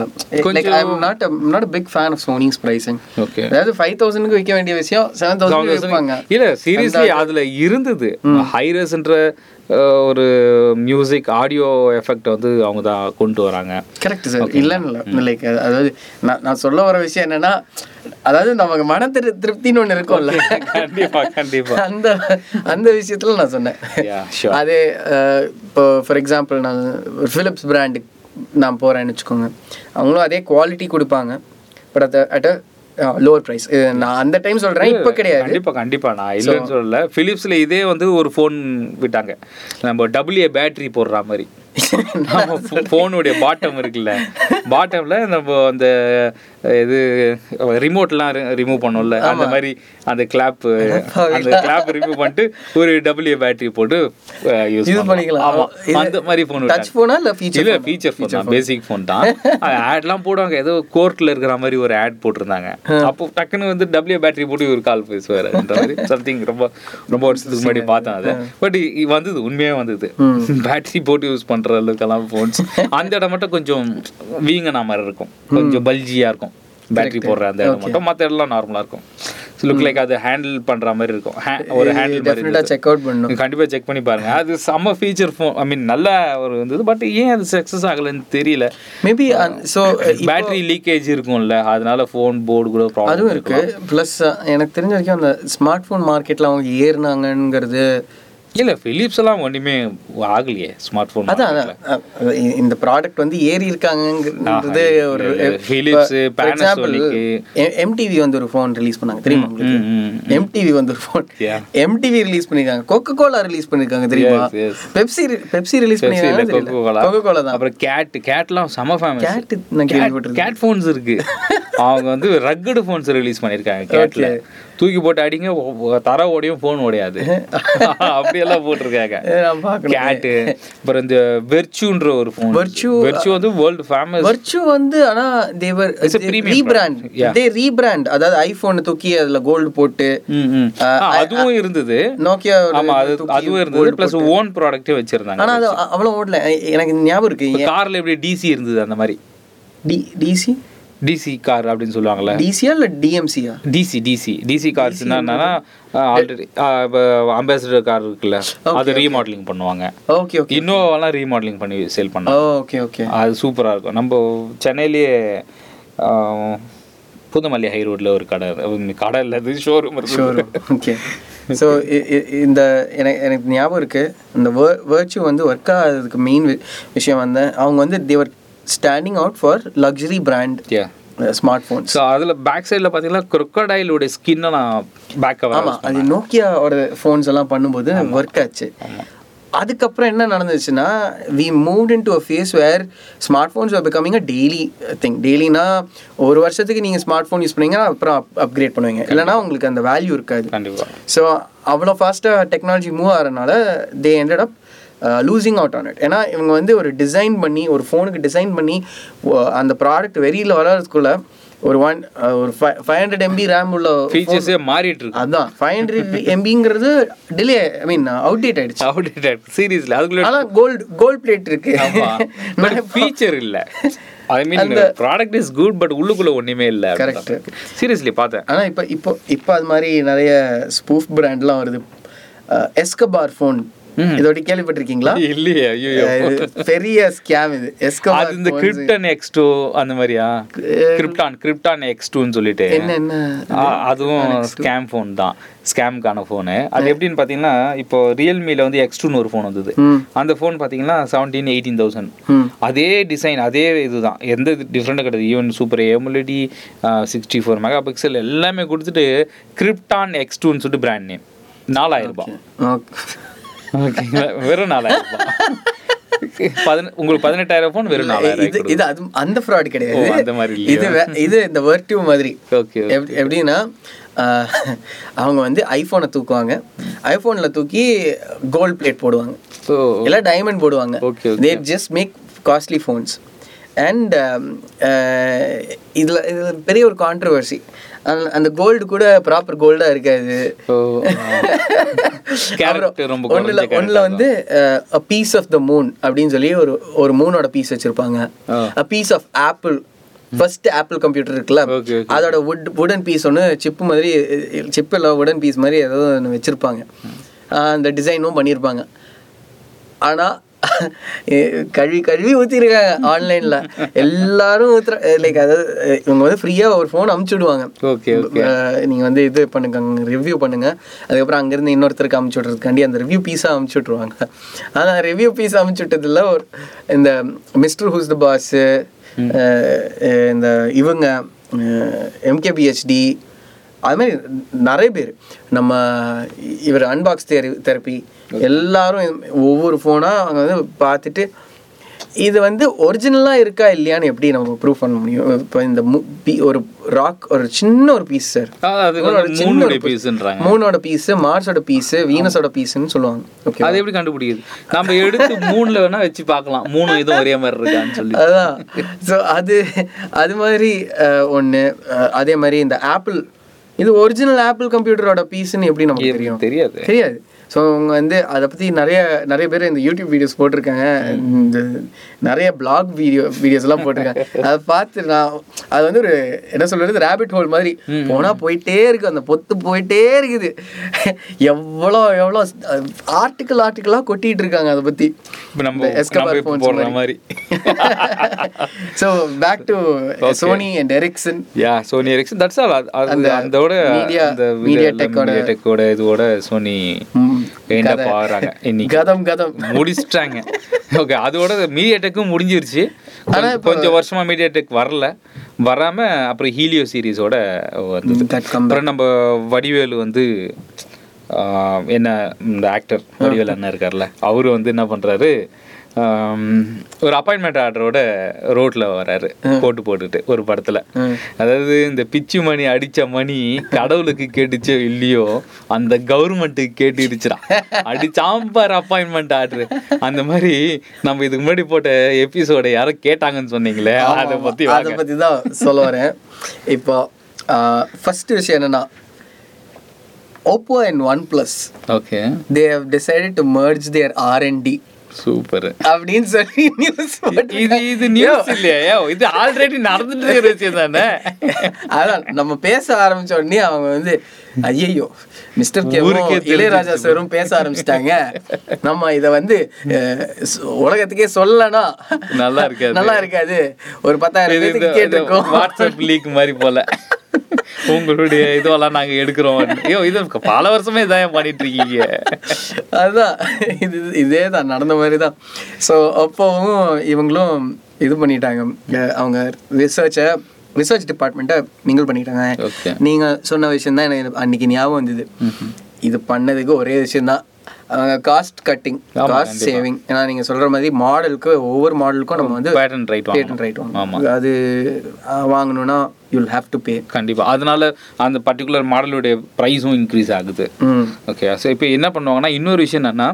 I not not big fan of Sony's pricing okay அதாவது ஃபைவ் தௌசண்ட்க்கு விற்க வேண்டிய விஷயம் செவன் தௌசண்ட் இல்ல சீரியஸ்லி அதுல இருந்தது. ஹைரஸ்ன்ற ஒரு மியூசிக் ஆடியோ எஃபெக்ட் வந்து அவங்க தான் கொண்டு வராங்க. கரெக்ட் சார் இல்லைன்னு இல்லை லைக் அதாவது நான் நான் சொல்ல வர விஷயம் என்னன்னா அதாவது நமக்கு மன திரு திருப்தின்னு ஒன்று இருக்கும்ல. கண்டிப்பா கண்டிப்பா. அந்த அந்த விஷயத்துல நான் சொன்னேன். அதே இப்போ ஃபார் எக்ஸாம்பிள் நான் ஒரு ஃபிலிப்ஸ் பிராண்டுக்கு நான் போகிறேன்னு வச்சுக்கோங்க. அவங்களும் அதே குவாலிட்டி கொடுப்பாங்க. But at at lower price நான் அந்த டைம் சொல்கிறேன் இப்போ கிடையாது. கண்டிப்பா கண்டிப்பா. நான் இல்லைன்னு சொல்லல. பிலிப்ஸ்ல இதே வந்து ஒரு ஃபோன் விட்டாங்க. நம்ம டபுள்யூ பேட்டரி போடுற மாதிரி. ஃபோனுடைய பாட்டம் இருக்குல்ல. பாட்டம்ல நம்ம அந்த இது ரிமோட்லாம் ரிமூவ் பண்ணோம்ல அந்த மாதிரி அந்த கிளாப் அந்த கிளாப் ரிமூவ் பண்ணிட்டு ஒரு டபுள்யூ பேட்டரி போட்டு யூஸ் பண்ணிக்கலாம். ஆமா. அந்த மாதிரி ஃபோன் டச் ஃபோனா இல்லை ஃபீச்சர் இல்ல ஃபீச்சர் ஃபோன் தான் பேசிக் ஃபோன் தான். ஆட்லாம் போடுவாங்க. ஏதோ கோர்ட்ல இருக்கிற மாதிரி ஒரு ஆட் போட்டிருந்தாங்க. அப்போ டக்குன்னு வந்து டபிள்யூ பேட்டரி போட்டு ஒரு கால் பேசுவார். அந்த மாதிரி சம்திங் ரொம்ப ரொம்ப வருஷத்துக்கு முன்னாடி பார்த்தேன் அதை. பட் வந்தது உண்மையாக வந்தது. பேட்டரி போட்டு யூஸ் பண்ற அளவுக்கெல்லாம் ஃபோன்ஸ் அந்த இடம் மட்டும் கொஞ்சம் வீங்கனா மாதிரி இருக்கும். கொஞ்சம் பல்ஜியா இருக்கும். பேட்டரி போடுற அந்த இடம் மட்டும் மற்ற இடம்லாம் நார்மலா இருக்கும். லுக் லைக் அது ஹேண்டில் பண்ற மாதிரி இருக்கும். Ha- ஒரு ஹேண்டில் மாதிரி செக் அவுட் பண்ணணும். நீங்க கண்டிப்பா செக் பண்ணி பாருங்க. அது செம்ம ஃபீச்சர் ஃபோன் ஐ மீன் நல்ல ஒரு இருந்தது பட் ஏன் அது சக்ஸஸ் ஆகலைன்னு தெரியல. மேபி ஸோ பேட்டரி லீக்கேஜ் இருக்கும்ல அதனால ஃபோன் போர்டு கூட ப்ராப்ளம் அதுவும் இருக்கு. ப்ளஸ் எனக்கு தெரிஞ்ச வரைக்கும் அந்த ஸ்மார்ட் ஃபோன் மார்க்கெட்டில் அவங்க ஏறினாங்கங்கிறது இல்ல பிலிப்ஸ் எல்லாம் ஒண்ணுமே ஆகலையே ஸ்மார்ட் ஃபோன் அதான் இந்த ப்ராடக்ட் வந்து ஏறி இருக்காங்கங்கிறது ஒரு Philips, Panasonic. எம்டிவி வந்து ஒரு ஃபோன் ரிலீஸ் பண்ணாங்க தெரியுமா எம்டிவி வந்து ஒரு ஃபோன். எம்டிவி ரிலீஸ் பண்ணிருக்காங்க கொக்கோ கோலா ரிலீஸ் பண்ணிருக்காங்க தெரியுமா. பெப்சி பெப்சி ரிலீஸ் பண்ணிருக்காங்க கொக்கோ கோலா தான். அப்புறம் கேட் கேட்லாம் செம ஃபேமஸ் கேட் நான் கேள்விப்பட்டிருக்கேன். கேட் ஃபோன்ஸ் இருக்கு. அவங்க வந்து ரக்கடு ஃபோன்ஸ் ரிலீஸ் பண்ணிருக்காங்க கேட்ல தூக்கி போட்டு அடிங்க தர ஓடையும் ஃபோன் ஓடையாது. அப்படியெல்லாம் போட்டிருக்காங்க. கேட்டு அப்புறம் இந்த வெர்ச்சுன்ற ஒரு ஃபோன் Virtue, வெர்ச்சு வந்து வேர்ல்டு ஃபேமஸ் வர்ச்சு வந்து ஆனா தேவர் ரீபிராண்ட். தே ரீபிராண்ட் அதாவது ஐபோன் தூக்கி அதுல கோல்டு போட்டு அதுவும் இருந்தது. நோக்கியா ஆமா அது அதுவும் இருந்தது. ப்ளஸ் ஓன் ப்ராடக்ட்டே வச்சிருந்தாங்க. ஆனா அது அவ்வளவு ஓடல. எனக்கு ஞாபகம் இருக்கு. கார்ல எப்படி டிசி இருந்தது அந்த மாதிரி? டி டிசி டிசி கார் அப்படின்னு சொல்லுவாங்கல்ல. டிசியா இல்ல டிஎம்சியா டிசி டிசி டிசி கார்ஸ் என்னன்னா ஆல்ரெடி அம்பாசிடர் கார் இருக்குல்ல அது ரீமாடலிங் பண்ணுவாங்க. ஓகே ஓகே இன்னோவாலாம் ரீமாடலிங் பண்ணி சேல் பண்ணாங்க ஓகே ஓகே அது சூப்பரா இருக்கும். நம்ம சென்னையிலேயே புதுமல்லி ஹை ரோட்ல ஒரு கடை. கடை இல்லை அது ஷோரூம் இருக்கு. ஓகே ஸோ இந்த எனக்கு எனக்கு ஞாபகம் இருக்கு இந்த வேர்ச்சு வந்து ஒர்க் ஆகிறதுக்கு மெயின் விஷயம் வந்து அவங்க வந்து they were standing out for luxury brand. Smart phones so அதில் பேக் சைடில் பார்த்தீங்கன்னா crocodile-உடைய ஸ்கின்னை நான் பேக் கவர் ஆமா அது நோக்கியாவோட ஃபோன்ஸ் எல்லாம் பண்ணும்போது ஒர்க் ஆச்சு. அதுக்கப்புறம் என்ன நடந்துச்சுன்னா we move into a phase where smart phones are becoming a daily thing டெய்லினா ஒரு வருஷத்துக்கு நீங்கள் ஸ்மார்ட் ஃபோன் யூஸ் பண்ணீங்கன்னா அப்புறம் அப்கிரேட் பண்ணுவீங்க. இல்லைன்னா உங்களுக்கு அந்த வேல்யூ இருக்காது. கண்டிப்பா. ஸோ அவ்வளோ ஃபாஸ்ட்டாக technology move ஆகிறனால they ended up losing out on it ஏன்னா இவங்க வந்து ஒரு டிசைன் பண்ணி ஒரு ஃபோனுக்கு டிசைன் பண்ணி ஒ- அந்த ப்ராடக்ட் வெளியில் வளர்றதுக்குள்ள ஒரு ஒன் ஒரு ஃபைவ் ஹண்ட்ரட் எம்பி ரேம் உள்ள ஃபீச்சர்ஸே மாறிட்டு இருக்கு. அதான் ஃபைவ் ஹண்ட்ரட் எம்பிங்கிறது டிலே ஐ மீன் அவுடேட் ஆயிடுச்சு. அவுடேட்டட் சீரியஸ்ல அதுக்குள்ள ஆனால் கோல்டு கோல்ட் பிளேட் இருக்கு. பட் ஃபீச்சர் இல்ல. I mean product is good but உள்ளுக்குள்ள ஒண்ணுமே இல்ல. Correct. சீரியஸ்லி பார்த்தேன். ஆனால் இப்போ இப்போ இப்போ அது மாதிரி நிறைய ஸ்பூஃப் பிராண்ட்லாம் வருது. எஸ்கபார் ஃபோன் இதோட கேள்விப்பட்டிருக்கீங்களா? இல்லையே ஐயோ பெரிய ஸ்கேம் இது. எஸ்கபார் அது இந்த கிரிப்டன் எக்ஸ் டூ அந்த மாதிரியா? கிரிப்டான் கிரிப்டான் எக்ஸ் டூன்னு சொல்லிட்டு. என்ன அதுவும் ஸ்கேம் ஃபோன் தான். ஸ்கேம்க்கான ஃபோனு அது எப்படின்னு பார்த்தீங்கன்னா இப்போ ரியல்மியில் வந்து எக்ஸ் டூன்னு ஒரு ஃபோன் வந்தது. அந்த ஃபோன் பார்த்தீங்கன்னா செவன்டீன் எயிட்டீன் தௌசண்ட் அதே டிசைன் அதே இதுதான். எந்த டிஃப்ரெண்ட்டும் கிடையாது. Even super AMOLED sixty four mega pixel எல்லாமே கொடுத்துட்டு கிரிப்டான் எக்ஸ் டூன்னு சொல்லிட்டு பிராண்ட் நேம் நாலாயிரம் ரூபாய். ஓகேங்களா வெறும் நாலாயிரம் உங்களுக்கு பதினெட்டாயிரம் ஃபோன் வெறும் நாலாயிரம் இது இது அது அந்த ஃப்ராட் கிடையாது. அந்த மாதிரி? இது இது இந்த வர்டிவ் மாதிரி. ஓகே எப்படி எப்படின்னா அவங்க வந்து ஐஃபோனை தூக்குவாங்க. ஐஃபோனில் தூக்கி கோல்ட் பிளேட் போடுவாங்க. இல்லை டைமண்ட் போடுவாங்க. Okay, they just make costly phones and இதில் இது பெரிய ஒரு கான்ட்ரவர்சி அந்த கோல்டு கூட ப்ராப்பர் கோல்டாக இருக்காது. ஒன்றில் ஒன்றில் வந்து a piece of the moon அப்படின்னு சொல்லி ஒரு ஒரு மூனோட பீஸ் வச்சுருப்பாங்க. A piece of Apple first Apple computer இருக்குல்ல. அதோட வுட் வுடன் பீஸ் ஒன்று சிப்பு மாதிரி சிப்பு இல்லை வுடன் பீஸ் மாதிரி ஏதோ ஒன்று வச்சுருப்பாங்க. அந்த டிசைனும் பண்ணியிருப்பாங்க ஆனால் கழுவி கழுவி ஊற்றிருக்காங்க ஆன்லைனில் எல்லாரும் ஊற்றுற லைக் அதாவது இவங்க வந்து ஃப்ரீயாக ஒரு ஃபோன் அமுச்சு விடுவாங்க. ஓகே ஓகே நீங்கள் வந்து இது பண்ணுங்க ரிவ்யூ பண்ணுங்க. அதுக்கப்புறம் அங்கேருந்து இன்னொருத்தருக்கு அமுச்சு விட்றதுக்காண்டி அந்த ரிவ்யூ பீஸாக அமுச்சு விட்ருவாங்க ஆனால் ரிவ்யூ பீஸ் அமுச்சு விட்டதில் ஒரு இந்த மிஸ்டர் ஹூஸ் த பாஸு இந்த இவங்க எம்கேபிஹெச்டி அது மாதிரி நிறைய பேர். நம்ம இவர் அன்பாக்ஸ் தெரி தெரப்பி எல்லாரும் ஒவ்வொரு ஃபோனாக அவங்க வந்து பார்த்துட்டு இது வந்து ஒரிஜினலாக இருக்கா இல்லையான்னு எப்படி நம்ம ப்ரூவ் பண்ண முடியும்? இப்போ இந்த மு- பி- ஒரு ராக் ஒரு சின்ன ஒரு பீஸ் சார் மூணுடைய பீஸ்ன்றாங்க மூணோட பீஸ் மார்ஸோட பீஸ் வீனஸோட பீஸ்ன்னு சொல்லுவாங்க. ஓகே அது எப்படி கண்டுபிடிக்குது நம்ம எடுத்து மூணுல வேணா வச்சு பார்க்கலாம். மூணு இதுவும் ஒரே மாதிரி இருக்கான்னு சொல்லி. அதான். ஸோ அது அது மாதிரி ஒன்று அதே மாதிரி இந்த ஆப்பிள் இது ஒரிஜினல் ஆப்பிள் கம்ப்யூட்டரோட பீஸ்ன்னு எப்படி நமக்கு தெரியும்? தெரியாது. தெரியாது. ஸோ அவங்க வந்து அதை பற்றி நிறைய நிறைய பேர் இந்த யூடியூப் வீடியோஸ் போட்டிருக்காங்க. இந்த நிறைய பிளாக் வீடியோ வீடியோஸ் எல்லாம் போட்டிருக்காங்க. அதை பார்த்து நான் அது வந்து ஒரு என்ன சொல்றது ரேபிட் ஹோல் மாதிரி. போனா போயிட்டே இருக்கு அந்த பொத்து போயிட்டே இருக்குது. எவ்வளோ எவ்வளோ ஆர்டிக்கல் ஆர்டிக்கலாக கொட்டிட்டு இருக்காங்க அதை பற்றி இப்போ நம்ம நம்ம இப்போ போடுற மாதிரி. So back to Sony and Ericsson yeah Sony Ericsson that's all அது அதோட media- அந்த MediaTek-ஓட- மீடியாடெக்கோட இதோட சோனி பாக்குறாங்க? இன்னைக்கு கதம் கதம். முடிச்சிட்டாங்க. ஓகே அதோட மீடியாடெக்கும் முடிஞ்சிருச்சு. கொஞ்ச- கொஞ்சம் வருஷமா மீடியாடெக் வரல. வராம அப்புறம் ஹீலியோ சீரிஸோட வந்தது. Come அப்புறம் நம்ம வடிவேலு வந்து ஆஹ், என்ன இந்த ஆக்டர் வடிவேலு அண்ணன் இருக்கார்ல அவரு வந்து என்ன பண்றாரு? ஆம், ஒரு அப்பாயின்மெண்ட் ஆர்டரோட ரோட்ல வராரு. போட்டு போட்டுட்டு ஒரு படத்துல. அதாவது இந்த பிச்சு மணி அடிச்ச மணி கடவுளுக்கு கேட்டுச்சோ இல்லையோ அந்த கவர்மெண்ட்டுக்கு கேட்டுருச்சுடா அடிச்சாம்பார் அப்பாயின்மெண்ட் ஆர்டர் அந்த மாதிரி நம்ம இதுக்கு முன்னாடி போட்ட எபிசோட யாரோ கேட்டாங்கன்னு சொன்னீங்களே அதை பத்தி அதை பற்றி தான் சொல்ல வரேன். இப்போ ஃபர்ஸ்ட் விஷயம் என்னன்னா Oppo and OnePlus okay they have decided to merge their R and D super அப்படின்னு சொல்லி நியூஸ் இது இது நியூஸ் இல்லையா? இது ஆல்ரெடி நடந்துட்டு இருக்கிற விஷயம் தானே? அதான் நம்ம பேச ஆரம்பிச்ச உடனே அவங்க வந்து ஐயோ மிஸ்டர் தெரிஞ்சிருச்சு. இளையராஜா சாரும் பேச ஆரம்பிச்சிட்டாங்க. நம்ம இத வந்து உலகத்துக்கே சொல்லனா நல்லா இருக்காது. நல்லா இருக்காது. ஒரு பத்தாயிரம் கேட்டிருக்கோம் வாட்ஸ்அப் லீக் மாதிரி போல. உங்களுடைய இதுவெல்லாம் நாங்க எடுக்கிறோம். ஐயோ இது பல வருஷமே இதான் பண்ணிட்டு இருக்கீங்க? அதுதான். இது இதே தான் நடந்த மாதிரி தான் ஸோ அப்போவும் இவங்களும் இது பண்ணிட்டாங்க. அவங்க ரிசர்ச்சை ரிசர்ச் டிபார்ட்மெண்ட்டை மிங்கிள் பண்ணிட்டாங்க. ஓகே நீங்க சொன்ன விஷயம் தான் எனக்கு அன்னைக்கு ஞாபகம் வந்தது. இது பண்ணதுக்கு ஒரே விஷயம் தான் காஸ்ட் கட்டிங் காஸ்ட் சேவிங் ஏன்னா நீங்க சொல்ற மாதிரி மாடலுக்கு ஒவ்வொரு மாடலுக்கும் நம்ம வந்து பேட்டன் ரைட் பேட்டன் ரைட் வாங்கணும். அது வாங்கணும்னா யூல் ஹேவ் டு பே கண்டிப்பா. அதனால அந்த பர்டிகுலர் மாடலுடைய ப்ரைஸும் இன்க்ரீஸ் ஆகுது. ஓகே ஸோ இப்போ என்ன பண்ணுவாங்கன்னா இன்னொரு விஷயம் என்னன்னா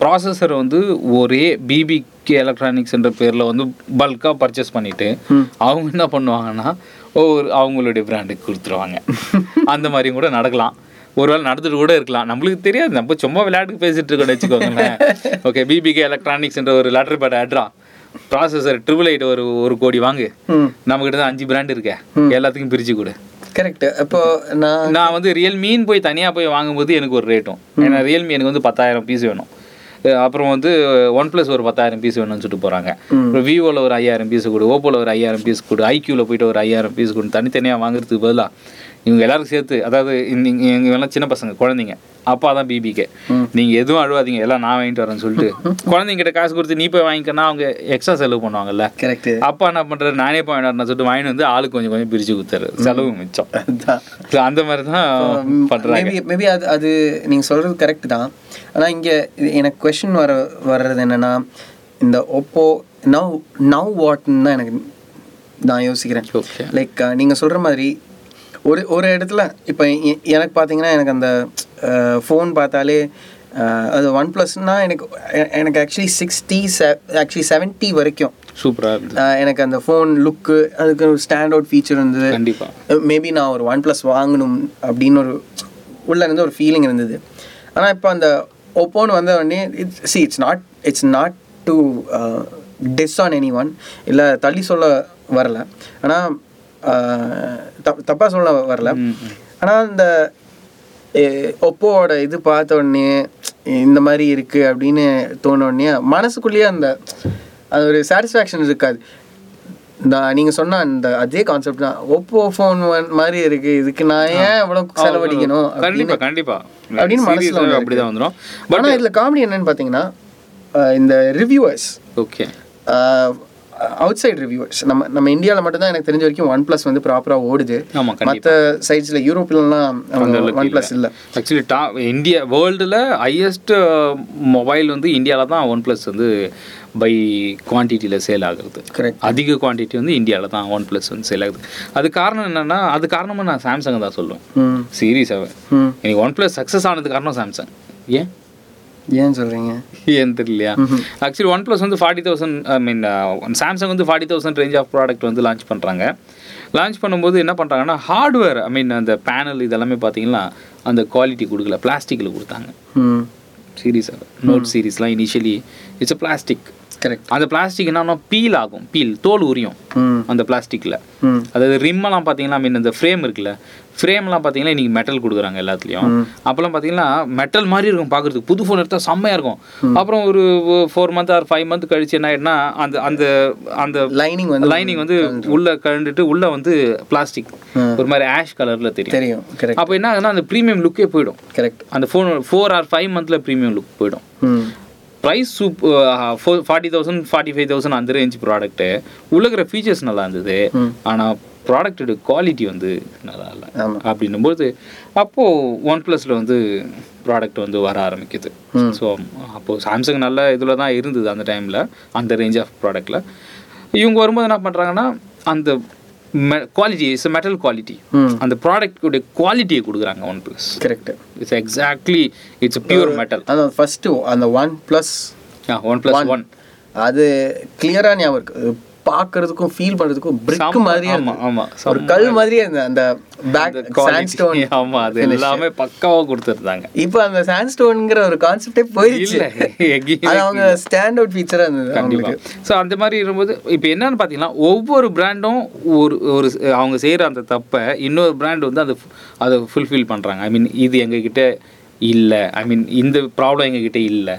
ப்ராசஸர் வந்து ஒரே பிபிகே எலக்ட்ரானிக்ஸ்ன்ற பேரில் வந்து பல்காக பர்ச்சேஸ் பண்ணிட்டு அவங்க என்ன பண்ணுவாங்கன்னா ஒவ்வொரு அவங்களுடைய பிராண்டுக்கு கொடுத்துருவாங்க. அந்த மாதிரியும் கூட நடக்கலாம். ஒருவேளை நடந்துட்டு கூட இருக்கலாம். நம்மளுக்கு தெரியாது. நம்ம சும்மா விளையாட்டுக்கு பேசிட்டு இருக்கோம்னு வச்சுக்கோங்களேன். ஓகே பிபிகே எலக்ட்ரானிக்ஸ்ன்ற ஒரு லெட்டர் பேட் அட்ரா ப்ராசஸர் ட்ரிபிள் எயிட் ஒரு ஒரு கோடி வாங்கு. ம். நம்மகிட்ட தான் அஞ்சு பிராண்ட் இருக்கே. எல்லாத்துக்கும் பிரிச்சு கொடு. கரெக்ட் அப்போ நான் நான் வந்து ரியல்மின்னு போய் தனியாக போய் வாங்கும்போது எனக்கு ஒரு ரேட்டும் ஏன்னா ரியல்மி எனக்கு வந்து பத்தாயிரம் பீஸ் வேணும். அப்புறம் வந்து ஒன் ப்ளஸ் ஒரு பத்தாயிரம் பீஸ் வேணும்னு சொல்லிட்டு போகிறாங்க அப்புறம் விவோவில் ஒரு ஐயாயிரம் பீஸ் கொடு. ஓப்போவில் ஒரு ஐயாயிரம் பீஸ் கொடு. ஐக்யூவில் போயிட்டு ஒரு ஐயாயிரம் பீஸ் கொடு. தனித்தனியாக வாங்குறதுக்கு பதிலாக இவங்க எல்லாருக்கும் சேர்த்து அதாவது எல்லாம் சின்ன பசங்க குழந்தைங்க. அப்பா தான் பிபிக்கு நீங்கள் எதுவும் அழுவாதீங்க எல்லாம் நான் வாங்கிட்டு வரேன்னு சொல்லிட்டு குழந்தைங்கிட்ட காசு கொடுத்து நீ போய் வாங்கிக்கன்னா அவங்க எக்ஸ்ட்ரா செலவு பண்ணுவாங்கல்ல. கரெக்ட் அப்பா என்ன பண்ணுறாரு நானே போய் வாங்கிட்டு சொல்லிட்டு வாங்கிட்டு வந்து ஆளுக்கு கொஞ்சம் கொஞ்சம் பிரித்து கொடுத்தாரு செலவு மிச்சம். அந்த மாதிரி தான் பண்றாங்க. மேபி அது அது நீங்க சொல்றது கரெக்ட் தான். ஆனா இங்க எனக்கு கொஷின் வர வர்றது என்னன்னா இந்த ஒப்போ நவ் நவ் வாட்னு தான் எனக்கு நான் யோசிக்கிறேன். லைக் நீங்க சொல்ற மாதிரி ஒரு ஒரு இடத்துல இப்போ எனக்கு பார்த்தீங்கன்னா எனக்கு அந்த ஃபோன் பார்த்தாலே அது ஒன் ப்ளஸ்னா எனக்கு எனக்கு ஆக்சுவலி சிக்ஸ்டி ஆக்சுவலி செவன்ட்டி வரைக்கும். சூப்பரா இருந்தது. அஹ், எனக்கு அந்த ஃபோன் லுக்கு அதுக்கு ஒரு ஸ்டாண்ட் அவுட் ஃபீச்சர் இருந்தது. கண்டிப்பா. மேபி நான் ஒரு ஒன் ப்ளஸ் வாங்கணும் அப்படின்னு ஒரு உள்ள இருந்து ஒரு ஃபீலிங் இருந்தது. ஆனால் இப்போ அந்த ஒப்போன்னு வந்த உடனே it's C it's not it's not to diss on anyone இல்லை தள்ளி சொல்ல வரல. ஆனால் தப்பாக சொல்ல வரல. ஆனால் இந்த ஒப்போவோட இது பார்த்த உடனே இந்த மாதிரி இருக்குது அப்படின்னு தோண உடனே மனசுக்குள்ளேயே அந்த அது ஒரு சாட்டிஸ்ஃபேக்ஷன் இருக்காது. நான் நீங்க சொன்ன அந்த அதே கான்செப்ட் தான். ஒப்போ ஃபோன் மாதிரி இருக்கு. இதுக்கு நான் ஏன் இவ்வளவு செலவழிக்கணும் கண்டிப்பா கண்டிப்பா. அப்படின்னு மனசுல அப்படிதான் வந்துரும். ஆனா இதுல காமெடி என்னன்னு பாத்தீங்கன்னா அஹ் இந்த reviewers okay out side reviewers நம்ம நம்ம இந்தியாவில் மட்டும்தான் எனக்கு தெரிஞ்ச வரைக்கும் ஒன் ப்ளஸ் வந்து ப்ராப்பராக ஓடுது. மற்ற சைட்ஸில் யூரோப்லலாம் ஒன் ப்ளஸ் இல்லை. ஆக்சுவலி டா இந்தியா வேர்ல்டில் ஹையஸ்ட் மொபைல் வந்து இந்தியாவில் தான் ஒன் ப்ளஸ் வந்து பை குவான்டிட்டியில் சேல் ஆகுறது. கரெக்ட் அதிக குவான்டிட்டி வந்து இந்தியாவில் தான் ஒன் ப்ளஸ் வந்து சேல் ஆகுது. அது காரணம் என்னன்னா அது காரணமாக நான் சாம்சங் தான் சொல்லுவேன். ம். சீரியஸ் அவன் ம். எனக்கு ஒன் ப்ளஸ் சக்ஸஸ் ஆனது காரணம் சாம்சங் ஏன்? ஏன் சொல்றீங்க? ஏன் தெரியலையா? ஆக்சுவலி ஒன் ப்ளஸ் வந்து forty thousand I mean Samsung வந்து forty thousand range of product வந்து லான்ச் பண்ணுறாங்க லான்ச் பண்ணும்போது என்ன பண்ணுறாங்கன்னா ஹார்ட்வேர் ஐ மீன் அந்த பேனல் இதெல்லாமே பார்த்தீங்கன்னா அந்த குவாலிட்டி கொடுக்கல. பிளாஸ்டிக்கில் கொடுத்தாங்க. ம். Series note சீரீஸ்லாம் initially it's a plastic correct அந்த பிளாஸ்டிக் என்னன்னா பீல் ஆகும். பீல் தோல் உரியும் அந்த பிளாஸ்டிக்கில் அதாவது ரிம்மெல்லாம் பார்த்தீங்கன்னா மீன் இந்த ஃப்ரேம் இருக்குல்ல ஃப்ரேம்லாம் பார்த்தீங்கன்னா இன்றைக்கி மெட்டல் கொடுக்குறாங்க எல்லாத்துலேயும். அப்போல்லாம் பார்த்தீங்கன்னா மெட்டல் மாதிரி இருக்கும் பார்க்குறதுக்கு. புது ஃபோன் எடுத்தால் செம்மையாக இருக்கும். அப்புறம் ஒரு four month or five month கழிச்சு என்ன ஆயிடுனா அந்த அந்த அந்த லைனிங் வந்து லைனிங் வந்து உள்ள கழண்டுட்டு உள்ள வந்து பிளாஸ்டிக் ஒரு மாதிரி ஆஷ் கலரில் தெரியும். தெரியும். கரெக்ட் அப்போ என்ன ஆகுதுன்னா அந்த ப்ரீமியம் லுக்கே போயிடும். கரெக்ட் அந்த ஃபோன் ஃபோர் ஆர் ஃபைவ் மந்த்தில் ப்ரீமியம் லுக் போயிடும். Price soup forty thousand forty five thousand அந்த ரேஞ்ச் ப்ராடக்ட்டு உள்ளக்கிற ஃபீச்சர்ஸ் நல்லா இருந்தது. ஆனால் ப்ராடக்டோட குவாலிட்டி வந்து நல்லா இல்லை. அப்படின்னும்போது அப்போது ஒன் ப்ளஸில் வந்து ப்ராடக்ட் வந்து வர ஆரம்பிக்குது. ஸோ அப்போது சாம்சங் நல்ல இதில் தான் இருந்தது அந்த டைமில் அந்த ரேஞ்ச் ஆஃப் ப்ராடக்ட்டில் இவங்க வரும்போது என்ன பண்ணுறாங்கன்னா அந்த குவாலிட்டி இட்ஸ் மெட்டல் குவாலிட்டி அந்த ப்ராடக்ட்டுடைய குவாலிட்டியை கொடுக்குறாங்க OnePlus correct it's exactly it's pure metal அந்த ஃபஸ்ட்டு அந்த OnePlus OnePlus one அது கிளியரா ஞாபகம் இருக்கு. பார்க்கறதுக்கும் ஃபீல் பண்றதுக்கும் பிரிக் மாதிரியே ஆமா, இருந்தது. ஆமா, ஒரு கல் மாதிரியே இருந்தது. அந்த பேக் சாண்ட்ஸ்டோன் ஆமா அது எல்லாமே பக்காவா கொடுத்துருந்தாங்க. இப்போ அந்த சாண்ட்ஸ்டோன்ங்கிற ஒரு கான்செப்டே போயிடுச்சு அது அவங்க ஸ்டாண்ட் அவுட் ஃபீச்சரா இருந்தது அவங்களுக்கு. ஸோ அந்த மாதிரி இருக்கும்போது இப்போ என்னன்னு பார்த்தீங்கன்னா ஒவ்வொரு பிராண்டும் ஒரு ஒரு அவங்க செய்கிற அந்த தப்பை இன்னொரு பிராண்ட் வந்து அதை அதை ஃபுல்ஃபில் பண்ணுறாங்க ஐ மீன் இது எங்ககிட்ட இல்லை. ஐ மீன் இந்த ப்ராப்ளம் எங்ககிட்ட இல்லை.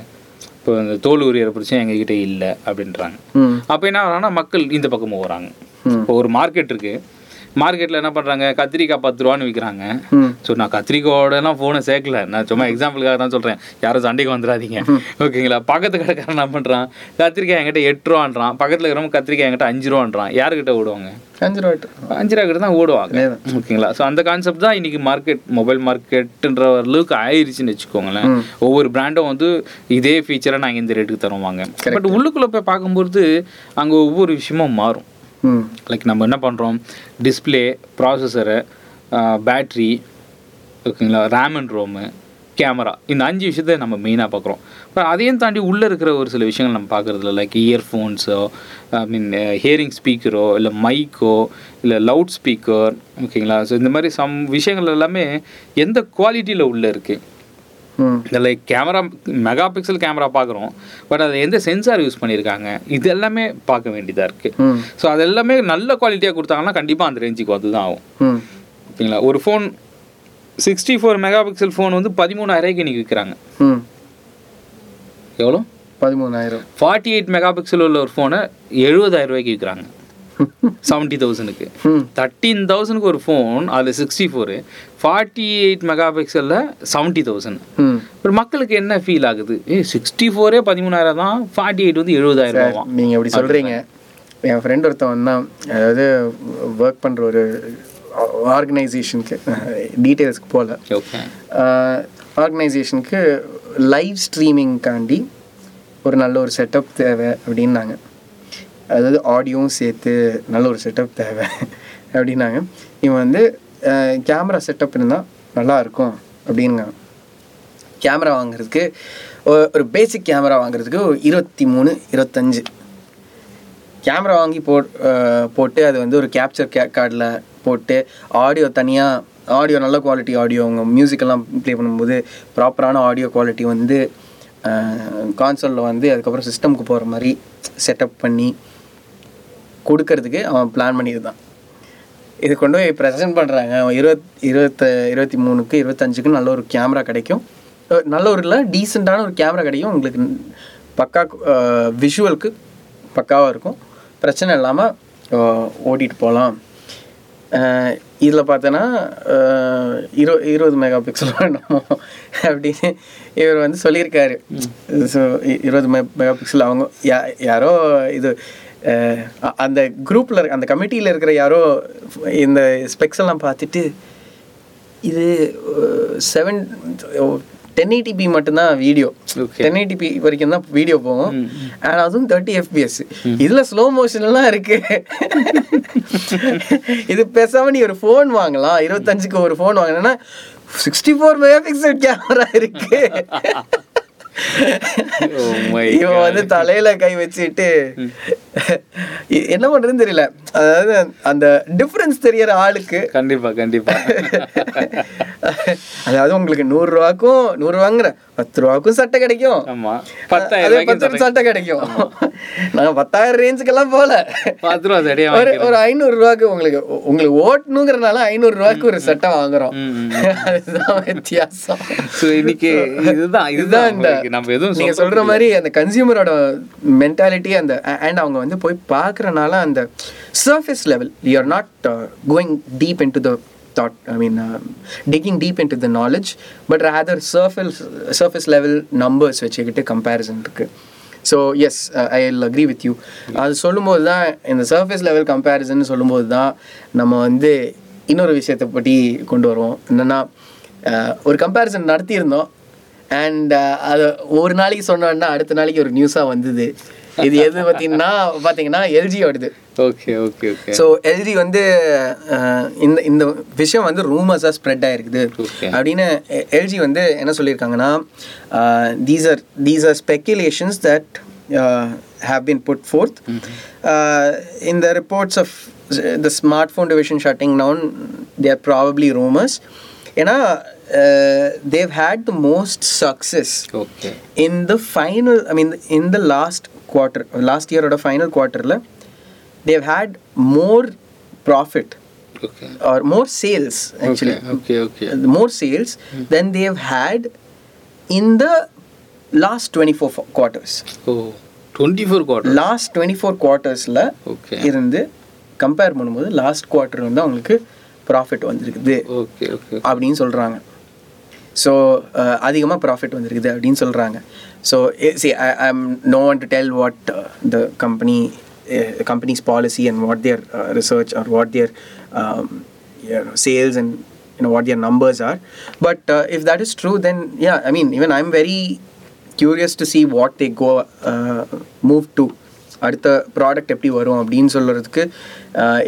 இப்போ இந்த தோல் உரியற பிரச்சனை எங்ககிட்ட இல்லை அப்படின்றாங்க. அப்போ என்ன ஆகுறாங்கன்னா மக்கள் இந்த பக்கம் வராங்க. இப்போ ஒரு மார்க்கெட் இருக்கு. மார்க்கெட்டில் என்ன பண்ணுறாங்க கத்திரிக்காய் பத்து ரூபான்னு விற்கிறாங்க ஸோ நான் கத்திரிக்காயோடலாம் ஃபோனை சேர்க்கல. நான் சும்மா எக்ஸாம்பிளுக்காக தான் சொல்கிறேன் யாரும் சண்டைக்கு வந்துடாதீங்க ஓகேங்களா? பக்கத்து கடைக்காரன் என்ன பண்ணுறான் கத்திரிக்காய் என்கிட்ட எட்டு ரூபான்றான். பக்கத்தில் இருக்கிறவங்க கத்திரிக்காய் என்கிட்ட அஞ்சு ரூபான்றான். யாருக்கிட்ட ஓடுவாங்க? அஞ்சு ரூபா அஞ்சு ரூபா கிட்ட தான் ஓடுவாங்க. ஓகேங்களா? ஸோ அந்த கான்செப்ட் தான் இன்னைக்கு மார்க்கெட் மொபைல் மார்க்கெட்டுன்ற அளவுக்கு ஆயிருச்சுன்னு வச்சுக்கோங்களேன். ஒவ்வொரு பிராண்டும் வந்து இதே ஃபீச்சரை நாங்கள் இந்த ரேட்டுக்கு தருவாங்க. பட் உள்ளுக்குள்ளே போய் பார்க்கும்போது அங்கே ஒவ்வொரு விஷயமும் மாறும். லைக் நம்ம என்ன பண்ணுறோம் டிஸ்பிளே ப்ராசஸரு பேட்ரி ஓகேங்களா? ரேம் அண்ட் ரோமு கேமரா இந்த அஞ்சு விஷயத்த நம்ம மெயினாக பார்க்குறோம். பட் அதையும் தாண்டி உள்ளே இருக்கிற ஒரு சில விஷயங்கள் நம்ம பார்க்குறதுல லைக் இயர்ஃபோன்ஸோ ஐ மீன் ஹியரிங் ஸ்பீக்கரோ இல்லை மைக்கோ இல்லை லவுட் ஸ்பீக்கர் ஓகேங்களா? ஸோ இந்த மாதிரி சம் விஷயங்கள் எல்லாமே எந்த குவாலிட்டியில் உள்ளே இருக்குது like camera mega pixel camera பார்க்குறோம். பட் அதை எந்த சென்சார் யூஸ் பண்ணியிருக்காங்க? இது எல்லாமே பார்க்க வேண்டியதாக இருக்குது ஸோ அது எல்லாமே நல்ல குவாலிட்டியாக கொடுத்தாங்கன்னா கண்டிப்பாக அந்த ரேஞ்சுக்கு வந்து தான் ஆகும். ஓகேங்களா? ஒரு phone sixty four mega pixel phone வந்து பதிமூணாயிரூபாய்க்கு இன்றைக்கி விற்கிறாங்க எவ்வளோ? பதிமூணாயிரம். ஃபார்ட்டி எயிட் மெகா பிக்சல் உள்ள ஒரு ஃபோனை எழுபதாயிரம் ரூபாய்க்கு விற்கிறாங்க செவன்ட்டி தௌசண்ட்க்கு தேர்ட்டீன் தௌசண்ட்க்கு ஒரு ஃபோன் அதில் sixty four forty eight mega பிக்சலில் seventy thousand ம். இப்போ மக்களுக்கு என்ன ஃபீல் ஆகுது? ஏ சிக்ஸ்டி ஃபோரே பதிமூணாயிரம் தான் ஃபார்ட்டி எயிட் வந்து எழுபதாயிரம் நீங்கள் எப்படி சொல்கிறீங்க என் ஃப்ரெண்ட் ஒருத்தவன் தான் அதாவது ஒர்க் பண்ணுற ஒரு ஆர்கனைசேஷனுக்கு டீட்டெயில்ஸ்க்கு போகல ஆர்கனைசேஷனுக்கு லைவ் ஸ்ட்ரீமிங்காண்டி ஒரு நல்ல ஒரு செட்டப் தேவை அப்படின்னாங்க. அதாவது ஆடியோவும் சேர்த்து நல்ல ஒரு செட்டப் தேவை அப்படின்னாங்க. இவன் வந்து கேமரா செட்டப் இருந்தால் நல்லா இருக்கும் கேமரா வாங்குறதுக்கு ஒரு பேசிக் கேமரா வாங்குறதுக்கு இருபத்தி மூணு இருபத்தஞ்சு கேமரா வாங்கி போ போட்டு அது வந்து ஒரு கேப்சர் கே கார்டில் போட்டு ஆடியோ தனியாக ஆடியோ நல்ல குவாலிட்டி ஆடியோ அவங்க மியூசிக்கெல்லாம் ப்ளே பண்ணும்போது ப்ராப்பரான ஆடியோ குவாலிட்டி வந்து கான்சோலில் வந்து அதுக்கப்புறம் சிஸ்டம்க்கு போகிற மாதிரி செட்டப் பண்ணி கொடுக்கறதுக்கு அவன் பிளான் பண்ணியிருந்தான் இது கொண்டு போய் ப்ரெசென்ட் பண்ணுறாங்க இருபத் இருபத்த இருபத்தி மூணுக்கு இருபத்தஞ்சுக்கு நல்ல ஒரு கேமரா கிடைக்கும். நல்ல ஒரு இல்லை டீசெண்டான ஒரு கேமரா கிடைக்கும். உங்களுக்கு பக்கா விஷுவலுக்கு பக்காவாக இருக்கும். பிரச்சனை இல்லாமல் ஓட்டிகிட்டு போகலாம் இதில் பார்த்தோன்னா இரு இருபது மெகா பிக்சல் வேணும் அப்படின்னு இவர் வந்து சொல்லியிருக்காரு. ஸோ இருபது மெ மெகா பிக்சல் அவங்க யா யாரோ இது அந்த குரூப்பில் அந்த கமிட்டியில் இருக்கிற யாரோ இந்த ஸ்பெக்ஸ் எல்லாம் பார்த்துட்டு இது செவன் டென் எயிட்டிபி மட்டும்தான் வீடியோ. டென் எயிட்டிபி வரைக்கும் தான் வீடியோ போகும். ஆனால் அதுவும் தேர்ட்டி எஃபிஎஸ் இதில் ஸ்லோ மோஷன்லாம் இருக்கு. இது பேசாம நீ ஒரு ஃபோன் வாங்கலாம். இருபத்தஞ்சுக்கு ஒரு ஃபோன் வாங்கினா sixty four mega pixel camera இருக்கு. my இவன் வந்து தலையில கை வச்சுட்டு என்ன பண்றதுன்னு தெரியல. அதாவது அந்த டிஃபரன்ஸ் தெரியற ஆளுக்கு கண்டிப்பா கண்டிப்பா. அதாவது உங்களுக்கு நூறு ரூபாக்கும் நூறு ரூபாங்கிற பத்து ரூபாக்கும் சட்டை கிடைக்கும். அதே பத்து சட்டை கிடைக்கும். நாங்க பத்தாயிரம் ரேஞ்சுக்கெல்லாம் போல பத்து ரூபா ஒரு ஒரு ஐநூறு ரூபாய்க்கு உங்களுக்கு உங்களுக்கு ஓட்டணுங்கிறனால ஐநூறு ரூபாய்க்கு ஒரு சட்டை வாங்குறோம். அதுதான் வித்தியாசம். இன்னைக்கு இதுதான் இதுதான் இந்த நம்ம எதுவும் நீங்க சொல்ற மாதிரி அந்த கன்சியூமரோட மென்டாலிட்டி அந்த அண்ட் அவங்க வந்து போய் பார்க்கறனால அந்த surface level you are not going deep into the thought I mean digging deep into the knowledge but rather surface surface level numbers வச்சுக்கிட்டு கம்பேரிசன் இருக்குது so yes I'll agree with you அது சொல்லும்போது தான் இந்த சர்ஃபேஸ் லெவல் கம்பேரிசன் சொல்லும்போது தான் நம்ம வந்து இன்னொரு விஷயத்தை பற்றி கொண்டு வருவோம். என்னென்னா uh, ஒரு கம்பேரிசன் நடத்தியிருந்தோம் அண்ட் uh, அது ஒரு நாளைக்கு சொன்னோன்னா அடுத்த நாளைக்கு ஒரு நியூஸாக வந்தது. இது எது பார்த்தீங்கன்னா பார்த்தீங்கன்னா எல்ஜியோடது okay okay okay so LG வந்து இந்த இந்த விஷயம் வந்து ரூமர்ஸாக ஸ்ப்ரெட் ஆயிருக்குது Okay. அப்படின்னு எல்ஜி வந்து என்ன சொல்லியிருக்காங்கன்னா these are these are speculations that have been put forth uh, in the reports of the smartphone division shutting down they are probably rumors ஏன்னா uh, they've had the most success okay in the final i mean in the last quarter last year or the final quarter la, they've had more profit. Okay or more sales actually. Okay okay Uh, more sales than they've had in the last 24 fo- quarters. Oh twenty four quarter last twenty four குவார்ட்டர்ஸில் இருந்து compare பண்ணும்போது last quarter வந்து அவங்களுக்கு profit வந்திருக்குது. Okay okay அப்படின்னு சொல்கிறாங்க so அதிகமாக profit வந்திருக்குது அப்படின்னு சொல்கிறாங்க so see I I'm no one to tell what the company company's policy and what their research are what what sales and um, you know what their numbers are. But uh, if that is true then yeah i mean even i'm very curious to see what they go uh, move to. அடுத்த product எப்படி வரும் அப்படின்னு சொல்கிறதுக்கு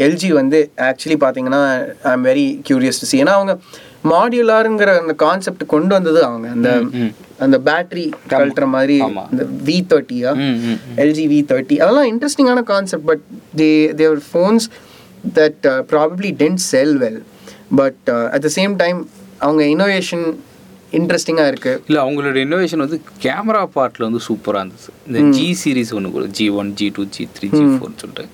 LG uh, வந்து actually பார்த்தீங்கன்னா I am very curious to see ஏன்னா அவங்க மாடியுலாருங்கிற அந்த கான்செப்ட் கொண்டு வந்தது அவங்க. அந்த அந்த பேட்டரி கழட்டுற மாதிரி. இந்த வி தேர்ட்டியா எல்ஜி வி தேர்ட்டி அதெல்லாம் இன்ட்ரெஸ்டிங்கான concept but they their phones that probably tend sell well but at the same time அவங்க இன்னோவேஷன் இன்ட்ரெஸ்டிங்காக இருக்குது இல்லை அவங்களோட இன்னோவேஷன் வந்து கேமரா பார்ட்டில் வந்து சூப்பராக இருந்துச்சு இந்த ஜி சீரிஸ் ஒன்று கூட G one G two G three G ஃபோர்னு சொல்லிட்டு.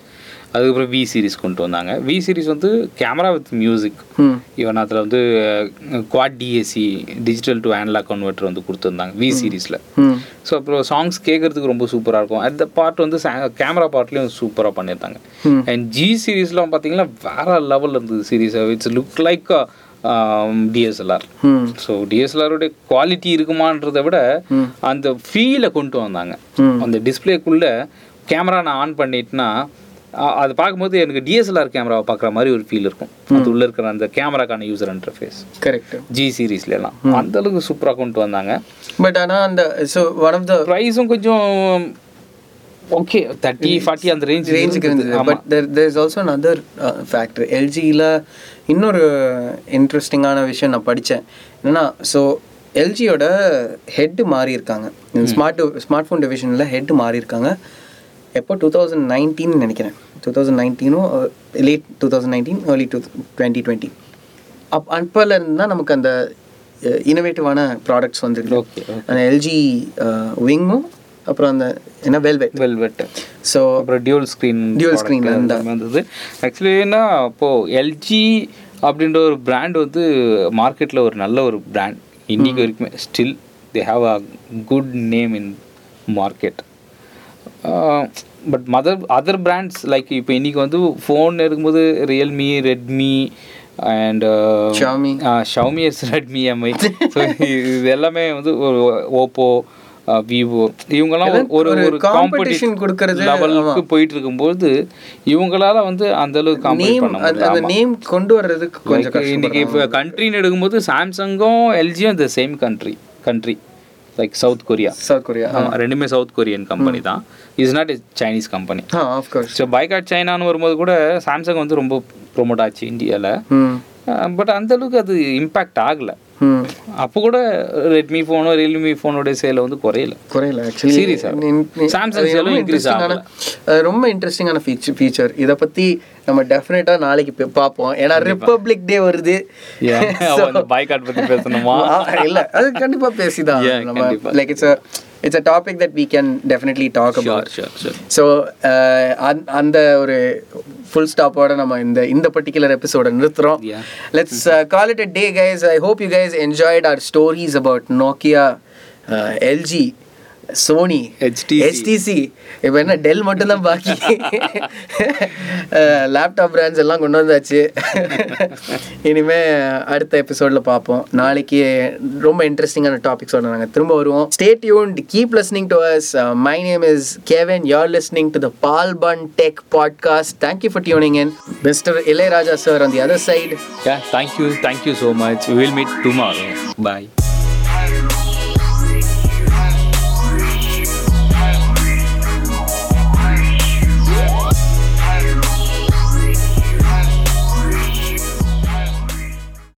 அதுக்கப்புறம் வி சீரிஸ் கொண்டு வந்தாங்க. வி சீரிஸ் வந்து கேமரா வித் மியூசிக் ஈவன் அதில் வந்து quad DAC digital to analogue converter வந்து கொடுத்துருந்தாங்க வி சீரிஸில் ஸோ அப்புறம் சாங்ஸ் கேட்குறதுக்கு ரொம்ப சூப்பராக இருக்கும். அந்த பார்ட் வந்து கேமரா பார்ட்லேயும் சூப்பராக பண்ணியிருந்தாங்க. அண்ட் ஜி சீரீஸ்லாம் பார்த்தீங்கன்னா வேற லெவலில் இருந்தது series it's look like DSLR so டிஎஸ்எல்ஆருடைய quality இருக்குமான்றதை விட அந்த ஃபீலை கொண்டு வந்தாங்க. அந்த டிஸ்பிளேக்குள்ளே கேமரா நான் ஆன் பண்ணிட்டேன்னா அது பார்க்கும்போது எனக்கு டிஎஸ்எல்ஆர் கேமராவை பார்க்குற மாதிரி ஒரு ஃபீல் இருக்கும். அது உள்ள இருக்கிற அந்த கேமராக்கான யூசர் இன்டர்ஃபேஸ் கரெக்ட் ஜி சீரீஸ்லாம் அந்த அளவுக்கு சூப்பராக கொண்டு வந்தாங்க. பட் ஆனால் அந்த ஸோ ஒன் ஆஃப் த ப்ரைஸும் கொஞ்சம் ஓகே தேர்ட்டி ஃபார்ட்டி அந்த ரேஞ்ச் ரேஞ்சுக்கு இருந்தது. But there there is also another factor எல்ஜியில் இன்னொரு இன்ட்ரெஸ்டிங்கான விஷயம் நான் படித்தேன் என்னன்னா ஸோ எல்ஜியோட ஹெட் மாறி இருக்காங்க ஸ்மார்ட் ஸ்மார்ட் ஃபோன் டிவிஷனில் ஹெட் மாறி இருக்காங்க எப்போ? டூ தௌசண்ட் நைன்டீன் நினைக்கிறேன். Two thousand நைன்டீனும் late two thousand nineteen early two twenty twenty அப் அப்போலேருந்து தான் நமக்கு அந்த இனோவேட்டிவான ப்ராடக்ட்ஸ் வந்துருக்கு. ஓகே அந்த எல்ஜி விங்கும் அப்புறம் அந்த என்ன வெல்வெட் வெல்வெட் ஸோ அப்புறம் டியூல் ஸ்க்ரீன் screen இருந்தா. வந்தது. ஆக்சுவலி என்ன அப்போது எல்ஜி அப்படின்ற ஒரு பிராண்ட் வந்து மார்க்கெட்டில் ஒரு நல்ல ஒரு பிராண்ட் இன்னைக்கு வரைக்குமே still they have a good name in market but mother other brands like இப்போ இன்னைக்கு வந்து ஃபோன் இருக்கும்போது Realme Redmi and Xiaomi. Xiaomi yes Redmi Mi so இது எல்லாமே வந்து ஒரு ஓப்போ விவோ இவங்கெல்லாம் ஒரு- ஒரு காம்படிஷன் கொடுக்கறது, லெவலுக்கு போயிட்டு இருக்கும்போது இவங்களால வந்து அந்த அளவுக்கு காம்பேட் நேம் பண்ண அந்த முடியல. நேம் கொண்டு வர்றதுக்கு கொஞ்சம் இன்னைக்கு இப்போ கண்ட்ரின்னு எடுக்கும்போது சாம்சங்கும் எல்ஜியும் இந்த same country country like South Korea South Korea ஆமா ரெண்டுமே சவுத் கொரியன் கம்பெனி தான். Is not Chinese company so boycott சைனான்னு வரும்போது கூட சாம்சங் வந்து ரொம்ப ப்ரொமோட் ஆச்சு இந்தியாவில் பட் அந்த அளவுக்கு அது இம்பேக்ட் ஆகல. அப்போ கூட ரெட்மி ஃபோனோ ரியல்மி ஃபோனோட சேலை வந்து குறையல. குறையல ஆக்சுவலி Serious ஆ? Samsung sale உம் increase ஆகல. ரொம்ப இன்ட்ரெஸ்டிங்கான ஃபீச்சர் ஃபீச்சர் இதை பத்தி நம்ம டெஃபினட்டா நாளைக்கு பார்ப்போம். ஏன்னா ரிப்பப்ளிக் டே வருது. பைகாட் பத்தி பேசணுமா? இல்ல. அது கண்டிப்பா பேசிதான். நம்ம. Like it's it's a topic that we can definitely talk about so அந்த ஒரு ஃபுல் ஸ்டாப்போட நம்ம இந்த இந்த பர்டிகுலர் எபிசோட நிறுத்துறோம். Let's call it a day guys I hope you guys enjoyed our stories about Nokia LG Sony HTC. HTC இப்போ என்ன del மட்டும்தான் பாக்கி. லேப்டாப் பிராண்ட்ஸ் எல்லாம் கொண்டு வந்தாச்சு. இனிமே அடுத்த எபிசோட்ல பார்ப்போம். நாளைக்கு ரொம்ப இன்ட்ரெஸ்டிங்கான டாபிக்ஸோட நாங்கள் திரும்ப வருவோம். Stay tuned keep listening to us my name is Kevin you're listening to the Paal Bun tech podcast thank you for tuning in mister Ilaiyaraaja sir on the other side Yeah, thank you. Thank you so much. We